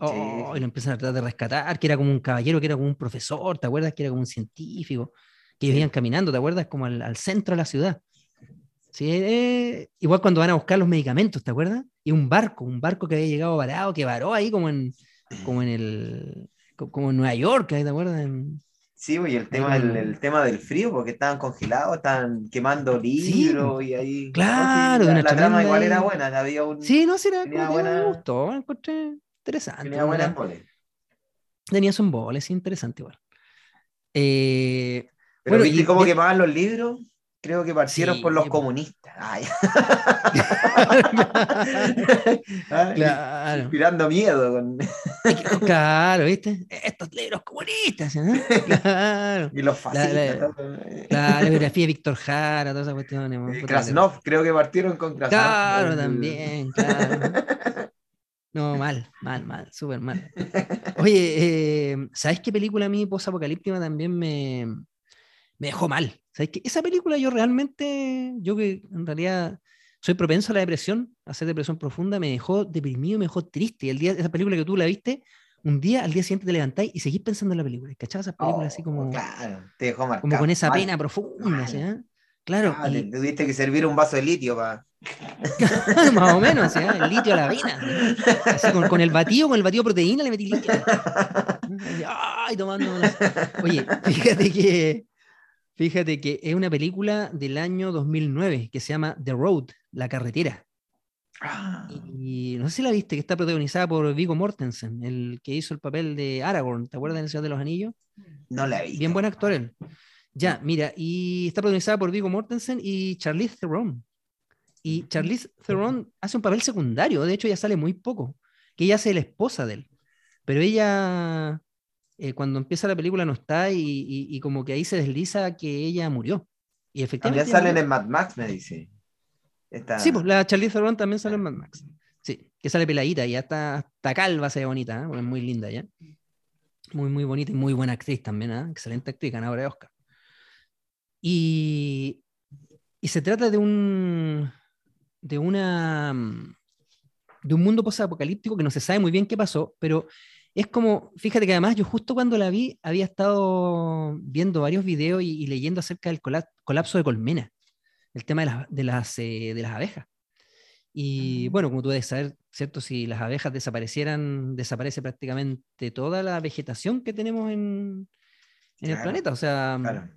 Oh, y lo empiezan a tratar de rescatar, que era como un caballero, que era como un profesor, ¿te acuerdas? Que era como un científico, que iban caminando, ¿te acuerdas? Como al, al centro de la ciudad. Sí, eh, igual cuando van a buscar los medicamentos, ¿te acuerdas? Y un barco, un barco que había llegado varado, que varó ahí como en, como en el, como en Nueva York, ¿te acuerdas? Sí, y el tema, el, tema del frío, porque estaban congelados, estaban quemando libros y ahí. Claro, la, la trama igual era buena, había un. Sí, no, sí, era buena... me gustó, me encontré interesante. Tenía buenas boles. Tenía un boles, interesante igual. Eh, Pero ¿viste cómo quemaban los libros? Creo que partieron por los comunistas. claro. Inspirando miedo. Con... claro, ¿viste? Estos libros comunistas. Claro. Y los fascistas. La, biografía de Víctor Jara, todas esas cuestiones. Krasnov, creo que partieron con Krasnov. Claro, también, claro. No, mal, mal, mal, súper mal. Oye, eh, ¿sabes qué película a mí post-apocalíptica también me, me dejó mal? ¿Sabes que esa película yo realmente, yo que en realidad soy propenso a la depresión, a hacer depresión profunda, me dejó deprimido, me dejó triste. Y el día de esa película que tú la viste, un día, al día siguiente te levantáis y seguís pensando en la película. ¿Cachabas esas películas así Oh, como, Claro, te dejó marcado. como con esa Mal. pena profunda? ¿sí? Claro, Ah, y- te tuviste que servir un vaso de litio para. más o menos, ¿sí, el litio a la avena. ¿sí? Así con, con el batido, con el batido de proteína le metí litio. Ay, tomando. Oye, fíjate que, fíjate que es una película del año 2009 que se llama The Road, La Carretera. Ah, Y no sé si la viste, que está protagonizada por Viggo Mortensen, el que hizo el papel de Aragorn, ¿te acuerdas del Señor de los Anillos? no la vi. Bien buen actor él. Ya, mira, y está protagonizada por Viggo Mortensen y Charlize Theron. Y Charlize Theron hace un papel secundario, de hecho ella sale muy poco, que ella hace la esposa de él. Pero ella, eh, cuando empieza la película no está y, y- y como que ahí se desliza que ella murió. Y efectivamente... También salen en Mad Max, me dice. Esta- Sí, pues la Charlize Theron también sale en Mad Max. Sí, que sale peladita y hasta, hasta calva se ve bonita, ¿eh? Es muy linda ya. Muy, muy bonita y muy buena actriz también, ¿eh? Excelente actriz, ganadora de Oscar. Y, y se trata de un de una mm, de un mundo posapocalíptico que no se sabe muy bien qué pasó, pero es como, fíjate que además yo justo cuando la vi había estado viendo varios videos y, y leyendo acerca del cola- colapso de colmena, el tema de las, de las, eh, de las abejas. Y bueno, como tú debes saber, ¿cierto? Si las abejas desaparecieran, desaparece prácticamente toda la vegetación que tenemos en, en el Claro, planeta. O sea, Claro.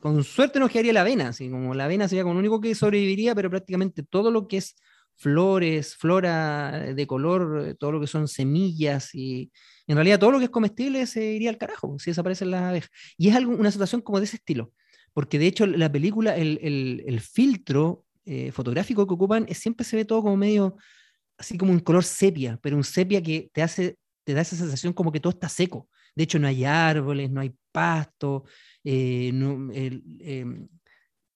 con suerte nos quedaría la avena, así como la avena sería como lo único que sobreviviría, pero prácticamente todo lo que es flores, flora de color, eh, todo lo que son semillas y en realidad todo lo que es comestible se iría al carajo si desaparecen las abejas. Y es algo, una situación como de ese estilo, porque de hecho la película, el, el- filtro eh, fotográfico que ocupan siempre se ve todo como medio, así como un color sepia, pero un sepia que te hace, te da esa sensación como que todo está seco. De hecho, no hay árboles, no hay pasto, eh, no, el,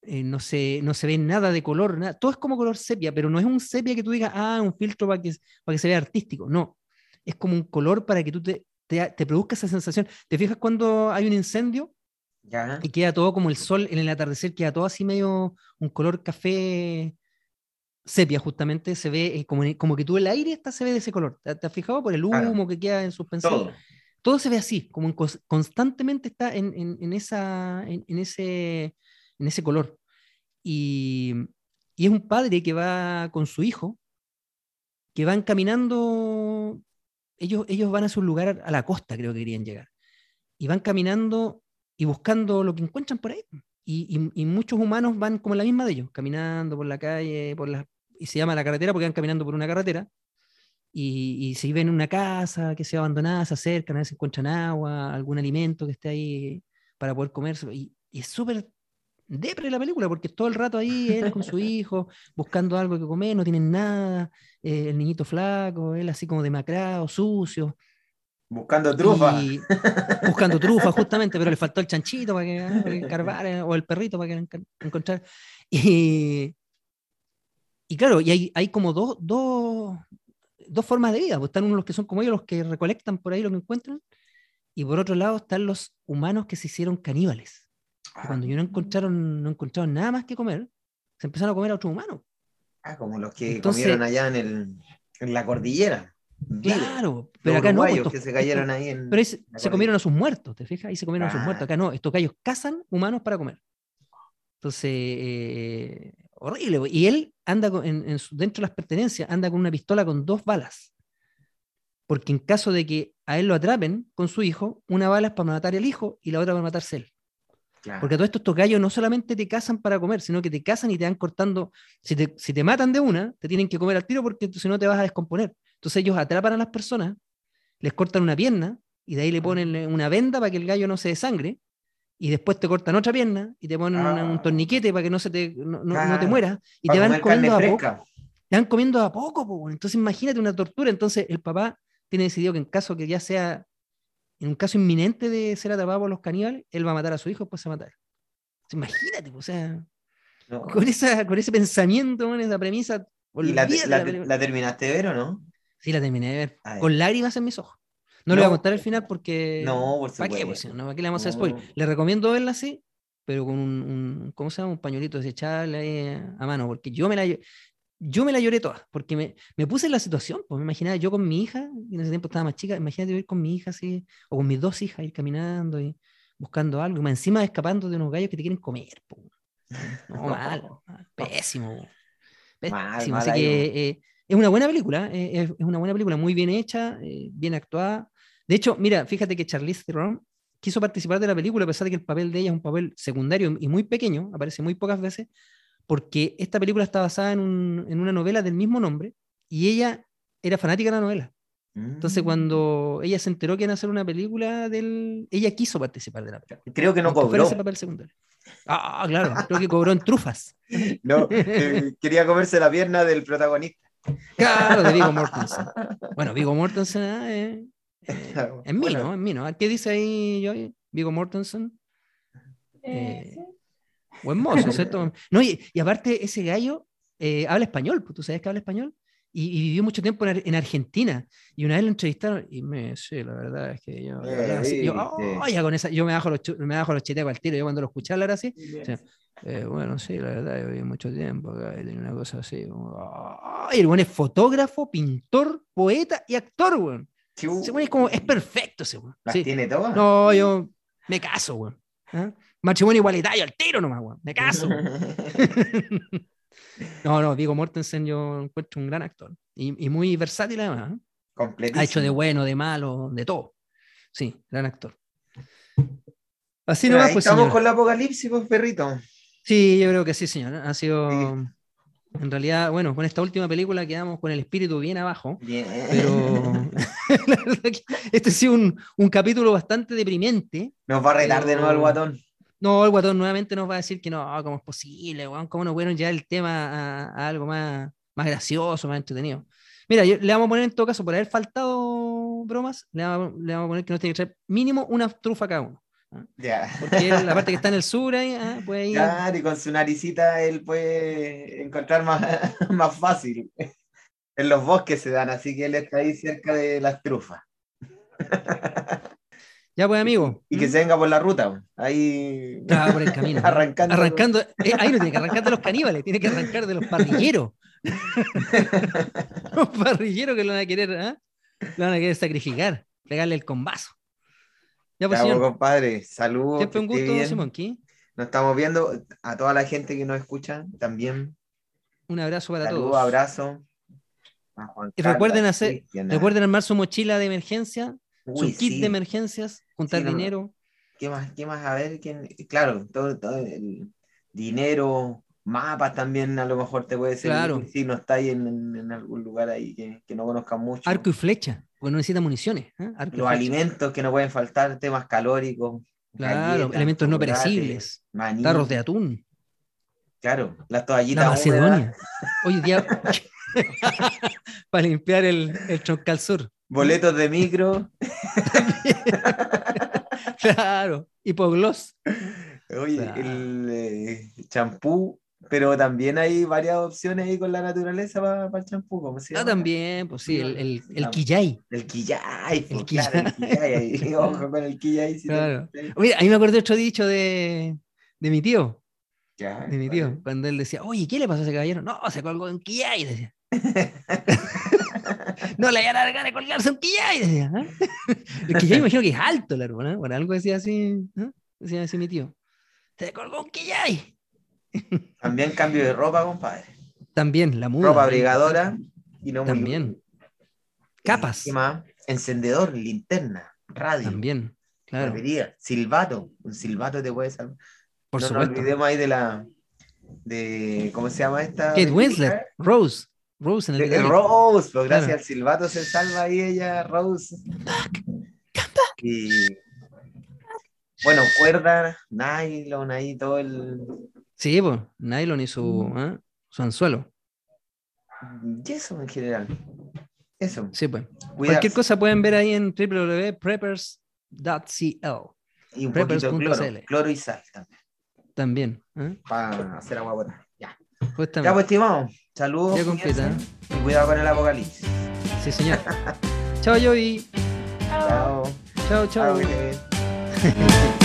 eh, no, se, no se ve nada de color, nada. todo es como color sepia, pero no es un sepia que tú digas, ah, un filtro para que, para que se vea artístico, no, es como un color para que tú te, te, te produzca esa sensación. ¿Te fijas cuando hay un incendio Ya. y queda todo como el sol en el atardecer, queda todo así medio un color café sepia justamente, se ve eh, como, como que tú el aire está, se ve de ese color. ¿Te, te has fijado por el humo Claro. que queda en suspensión? Todo. todo se ve así, como en constantemente está en, en- en esa, en ese, en ese color. Y, y es un padre que va con su hijo, que van caminando, ellos, ellos van a su lugar, a la costa creo que querían llegar, y van caminando y buscando lo que encuentran por ahí. Y, y- muchos humanos van como la misma de ellos, caminando por la calle, por las, y se llama la carretera porque van caminando por una carretera, y, y si ven una casa que sea abandonada, se acercan a ver encuentran agua, algún alimento que esté ahí para poder comerse. Y, y es súper depre la película, porque todo el rato ahí él con su hijo, buscando algo que comer, no tienen nada, eh, el niñito flaco, él así como demacrado, sucio. Buscando trufa. Y buscando trufa, justamente, pero le faltó el chanchito para que, para que o el perrito para que encontrara. Y, y claro, y hay, hay como dos, dos, dos formas de vida. Pues están unos los que son como ellos, los que recolectan por ahí lo que encuentran, y por otro lado están los humanos que se hicieron caníbales. Que cuando ellos no encontraron, no encontraron nada más que comer, se empezaron a comer a otros humanos. Ah, como los que Entonces- comieron allá en, el, en la cordillera. Vive. Claro, Los pero acá no. pues, estos- que se cayeron estos- ahí en. Pero es- se comieron a sus muertos, ¿te fijas? Ahí se comieron a sus Ah. muertos. Acá no, estos gallos cazan humanos para comer. Entonces, eh, horrible. Y él anda con- en, dentro de las pertenencias, anda con una pistola con dos balas. Porque en caso de que a él lo atrapen con su hijo, una bala es para matar al hijo y la otra para matarse él. Claro. Porque a todo esto estos gallos no solamente te cazan para comer, sino que te cazan y te van cortando. Si te, si te matan de una, te tienen que comer al tiro porque si no te vas a descomponer. Entonces ellos atrapan a las personas, les cortan una pierna y de ahí le ponen eh, una venda para que el gallo no se desangre. Y después te cortan otra pierna y te ponen una- Ah. un torniquete para que no, se te, no, no- no te mueras. Y te van comiendo a poco te van comiendo a poco, po, entonces imagínate una tortura. Entonces el papá tiene decidido que en caso que ya sea, en un caso inminente de ser atrapado por los caníbales, él va a matar a su hijo, después se va a matar. Imagínate, po, o sea, No. con, esa, con ese pensamiento, con esa premisa, ¿Y la, la- la película. la terminaste de ver o no? Sí, la terminé de ver, A ver. con lágrimas en mis ojos. No, le voy a No. contar el final porque... No, por ¿Para qué? Pues, no, ¿para qué le vamos a hacer No. spoiler? Le recomiendo verla así, pero con un, un- ¿cómo se llama? Un pañuelito desechable ahí a mano, porque yo me la... Yo me la lloré toda, porque me, me puse en la situación, pues me imaginaba yo con mi hija, y en ese tiempo estaba más chica, imagínate ir con mi hija así, o con mis dos hijas, ir caminando y buscando algo, y más encima escapando de unos gallos que te quieren comer. po. No, mal, mal, pésimo. Mal, Pésimo. mal Así ahí, que eh, es una buena película, eh, es, es una buena película, muy bien hecha, eh, bien actuada. De hecho, mira, fíjate que Charlize Theron quiso participar de la película a pesar de que el papel de ella es un papel secundario y muy pequeño, aparece muy pocas veces, porque esta película está basada en, un- en una novela del mismo nombre y ella era fanática de la novela. Entonces, Mm. cuando ella se enteró que iban a hacer una película del... Ella quiso participar de la película. Creo que no cobró. ese papel secundario. Ah, claro, creo que cobró en trufas. No, eh, quería comerse la pierna del protagonista. Claro, de Vigo Mortensen. Bueno, Vigo Mortensen ah, eh, eh, es mío, Bueno. es mío. ¿no? ¿Qué dice ahí, Joey? Vigo Mortensen. Eh, Eh, sí. Buen mozo, ¿cierto? No, y, y aparte, ese gallo eh, habla español, pues, ¿tú sabes que habla español? Y, y vivió mucho tiempo en, en Argentina. Y una vez lo entrevistaron y me, sí, la verdad es que yo, Eh, verdad, sí, yo, oh, ya con esa, yo me bajo los, me bajo los cheteos al tiro, yo cuando lo escuché hablar así, sea, eh, bueno, sí, la verdad, yo viví mucho tiempo acá y tenía una cosa así. Como, ay, el weón es fotógrafo, pintor, poeta y actor, weón. Weón es como, es perfecto ese weón. las Sí. tiene todas. No, yo me caso, weón. ¿Ah? Matrimonio igualitario al tiro nomás, weón. Me caso. no, no, Vigo Mortensen yo encuentro un gran actor. Y, y muy versátil además. ¿eh? Completísimo. Ha hecho de bueno, de malo, de todo. Sí, gran actor. Así nomás, pues, estamos señor. con el apocalipsis, pues, perrito. Sí, yo creo que sí, señor. Ha sido. Sí. En realidad, bueno, con esta última película quedamos con el espíritu bien abajo. Bien. Pero la verdad que este ha sido un, un capítulo bastante deprimente. Nos va a retar de nuevo el guatón. No, el guatón nuevamente nos va a decir que no, ¿cómo es posible? weón? ¿Cómo no pudieron llevar el tema a, a algo más, más gracioso, más entretenido? Mira, yo- le vamos a poner en todo caso, por haber faltado bromas, le vamos, le vamos a poner que nos tiene que traer mínimo una trufa cada uno. Ya. Porque él, la parte que está en el sur ahí, ah, puede ir. Claro, y con su naricita él puede encontrar más, más fácil. En los bosques se dan, así que él está ahí cerca de las trufas. Ya pues, amigo. Y que ¿Mm? se venga por la ruta. Ahí Ah, por el camino. ¿no? arrancando. Arrancando. eh, ahí no tiene que arrancar de los caníbales, tiene que arrancar de los parrilleros. los parrilleros que lo van a querer, ¿ah? Lo van a querer sacrificar, pegarle el combazo. Ya pues, Ya, pues, señor. compadre, saludos. Siempre un gusto. Simón. Nos estamos viendo. A toda la gente que nos escucha también. Un abrazo para Saludos, todos. abrazo. A Juan Y Carlos, recuerden hacer- Recuerden armar su mochila de emergencia, Uy, su kit sí. de emergencias, juntar Sí, no, no. dinero. ¿Qué más? ¿Qué más? A ver, ¿quién? Claro, todo, todo el dinero, mapas también a lo mejor te puede servir Claro. si no estáis en, en- en algún lugar ahí que, que no conozcan mucho. Arco y flecha, porque no necesita municiones. ¿eh? Arco Los alimentos que no pueden faltar, temas calóricos. Claro, galletas, elementos no perecibles, maní, tarros de atún, Claro, las la toallitas húmedas. Macedonia. Oye, día. para limpiar el, el troncal sur. Boletos de micro. Claro, hipogloss. Oye, Claro. el eh, champú, pero también hay varias opciones ahí con la naturaleza para el champú. ¿Cómo se Ah, también, pues sí, el, el, el quillay. El quillay, pues, El claro, el quillay. Ojo con el quillay. si te- Claro. Mira, ahí me acordé de otro dicho de, de mi tío, Ya, de mi tío, cuando él decía, oye, ¿qué le pasó a ese caballero? No, se colgó en quillay, decía. no le hayan ganas de colgarse un quillay, quillay imagino que es alto, la hermana, bueno, algo decía así, decía así mi tío. Se colgó un quillay. También cambio de ropa, compadre. También, la muda. ropa ¿eh? abrigadora y no muy- También. Capas. Encendedor, linterna, radio, También, claro, batería, silbato. Un silbato te puede salvar. por no supuesto. nos olvidemos ahí de la. De, ¿Cómo se llama esta? Kate? Winslet, Rose, Rose en el De- Titanic. Rose, pues gracias Claro. al silbato se salva ahí ella, Rose. Y bueno, cuerda, nylon, ahí todo el. Sí, pues, nylon y su, ¿ah? su anzuelo. Y eso en general. Eso. Sí, pues. Cuidarse. Cualquier cosa pueden ver ahí en www.preppers.cl Y un poquito de cloro, preppers.cl. cloro y sal también, también. ¿eh? para hacer agua potable. Ya. Justamente. Ya pues, estimado. Saludos. Y cuidado con el apocalipsis. Sí, señor. chao, Joey. Chao. Chao. Chao, chao.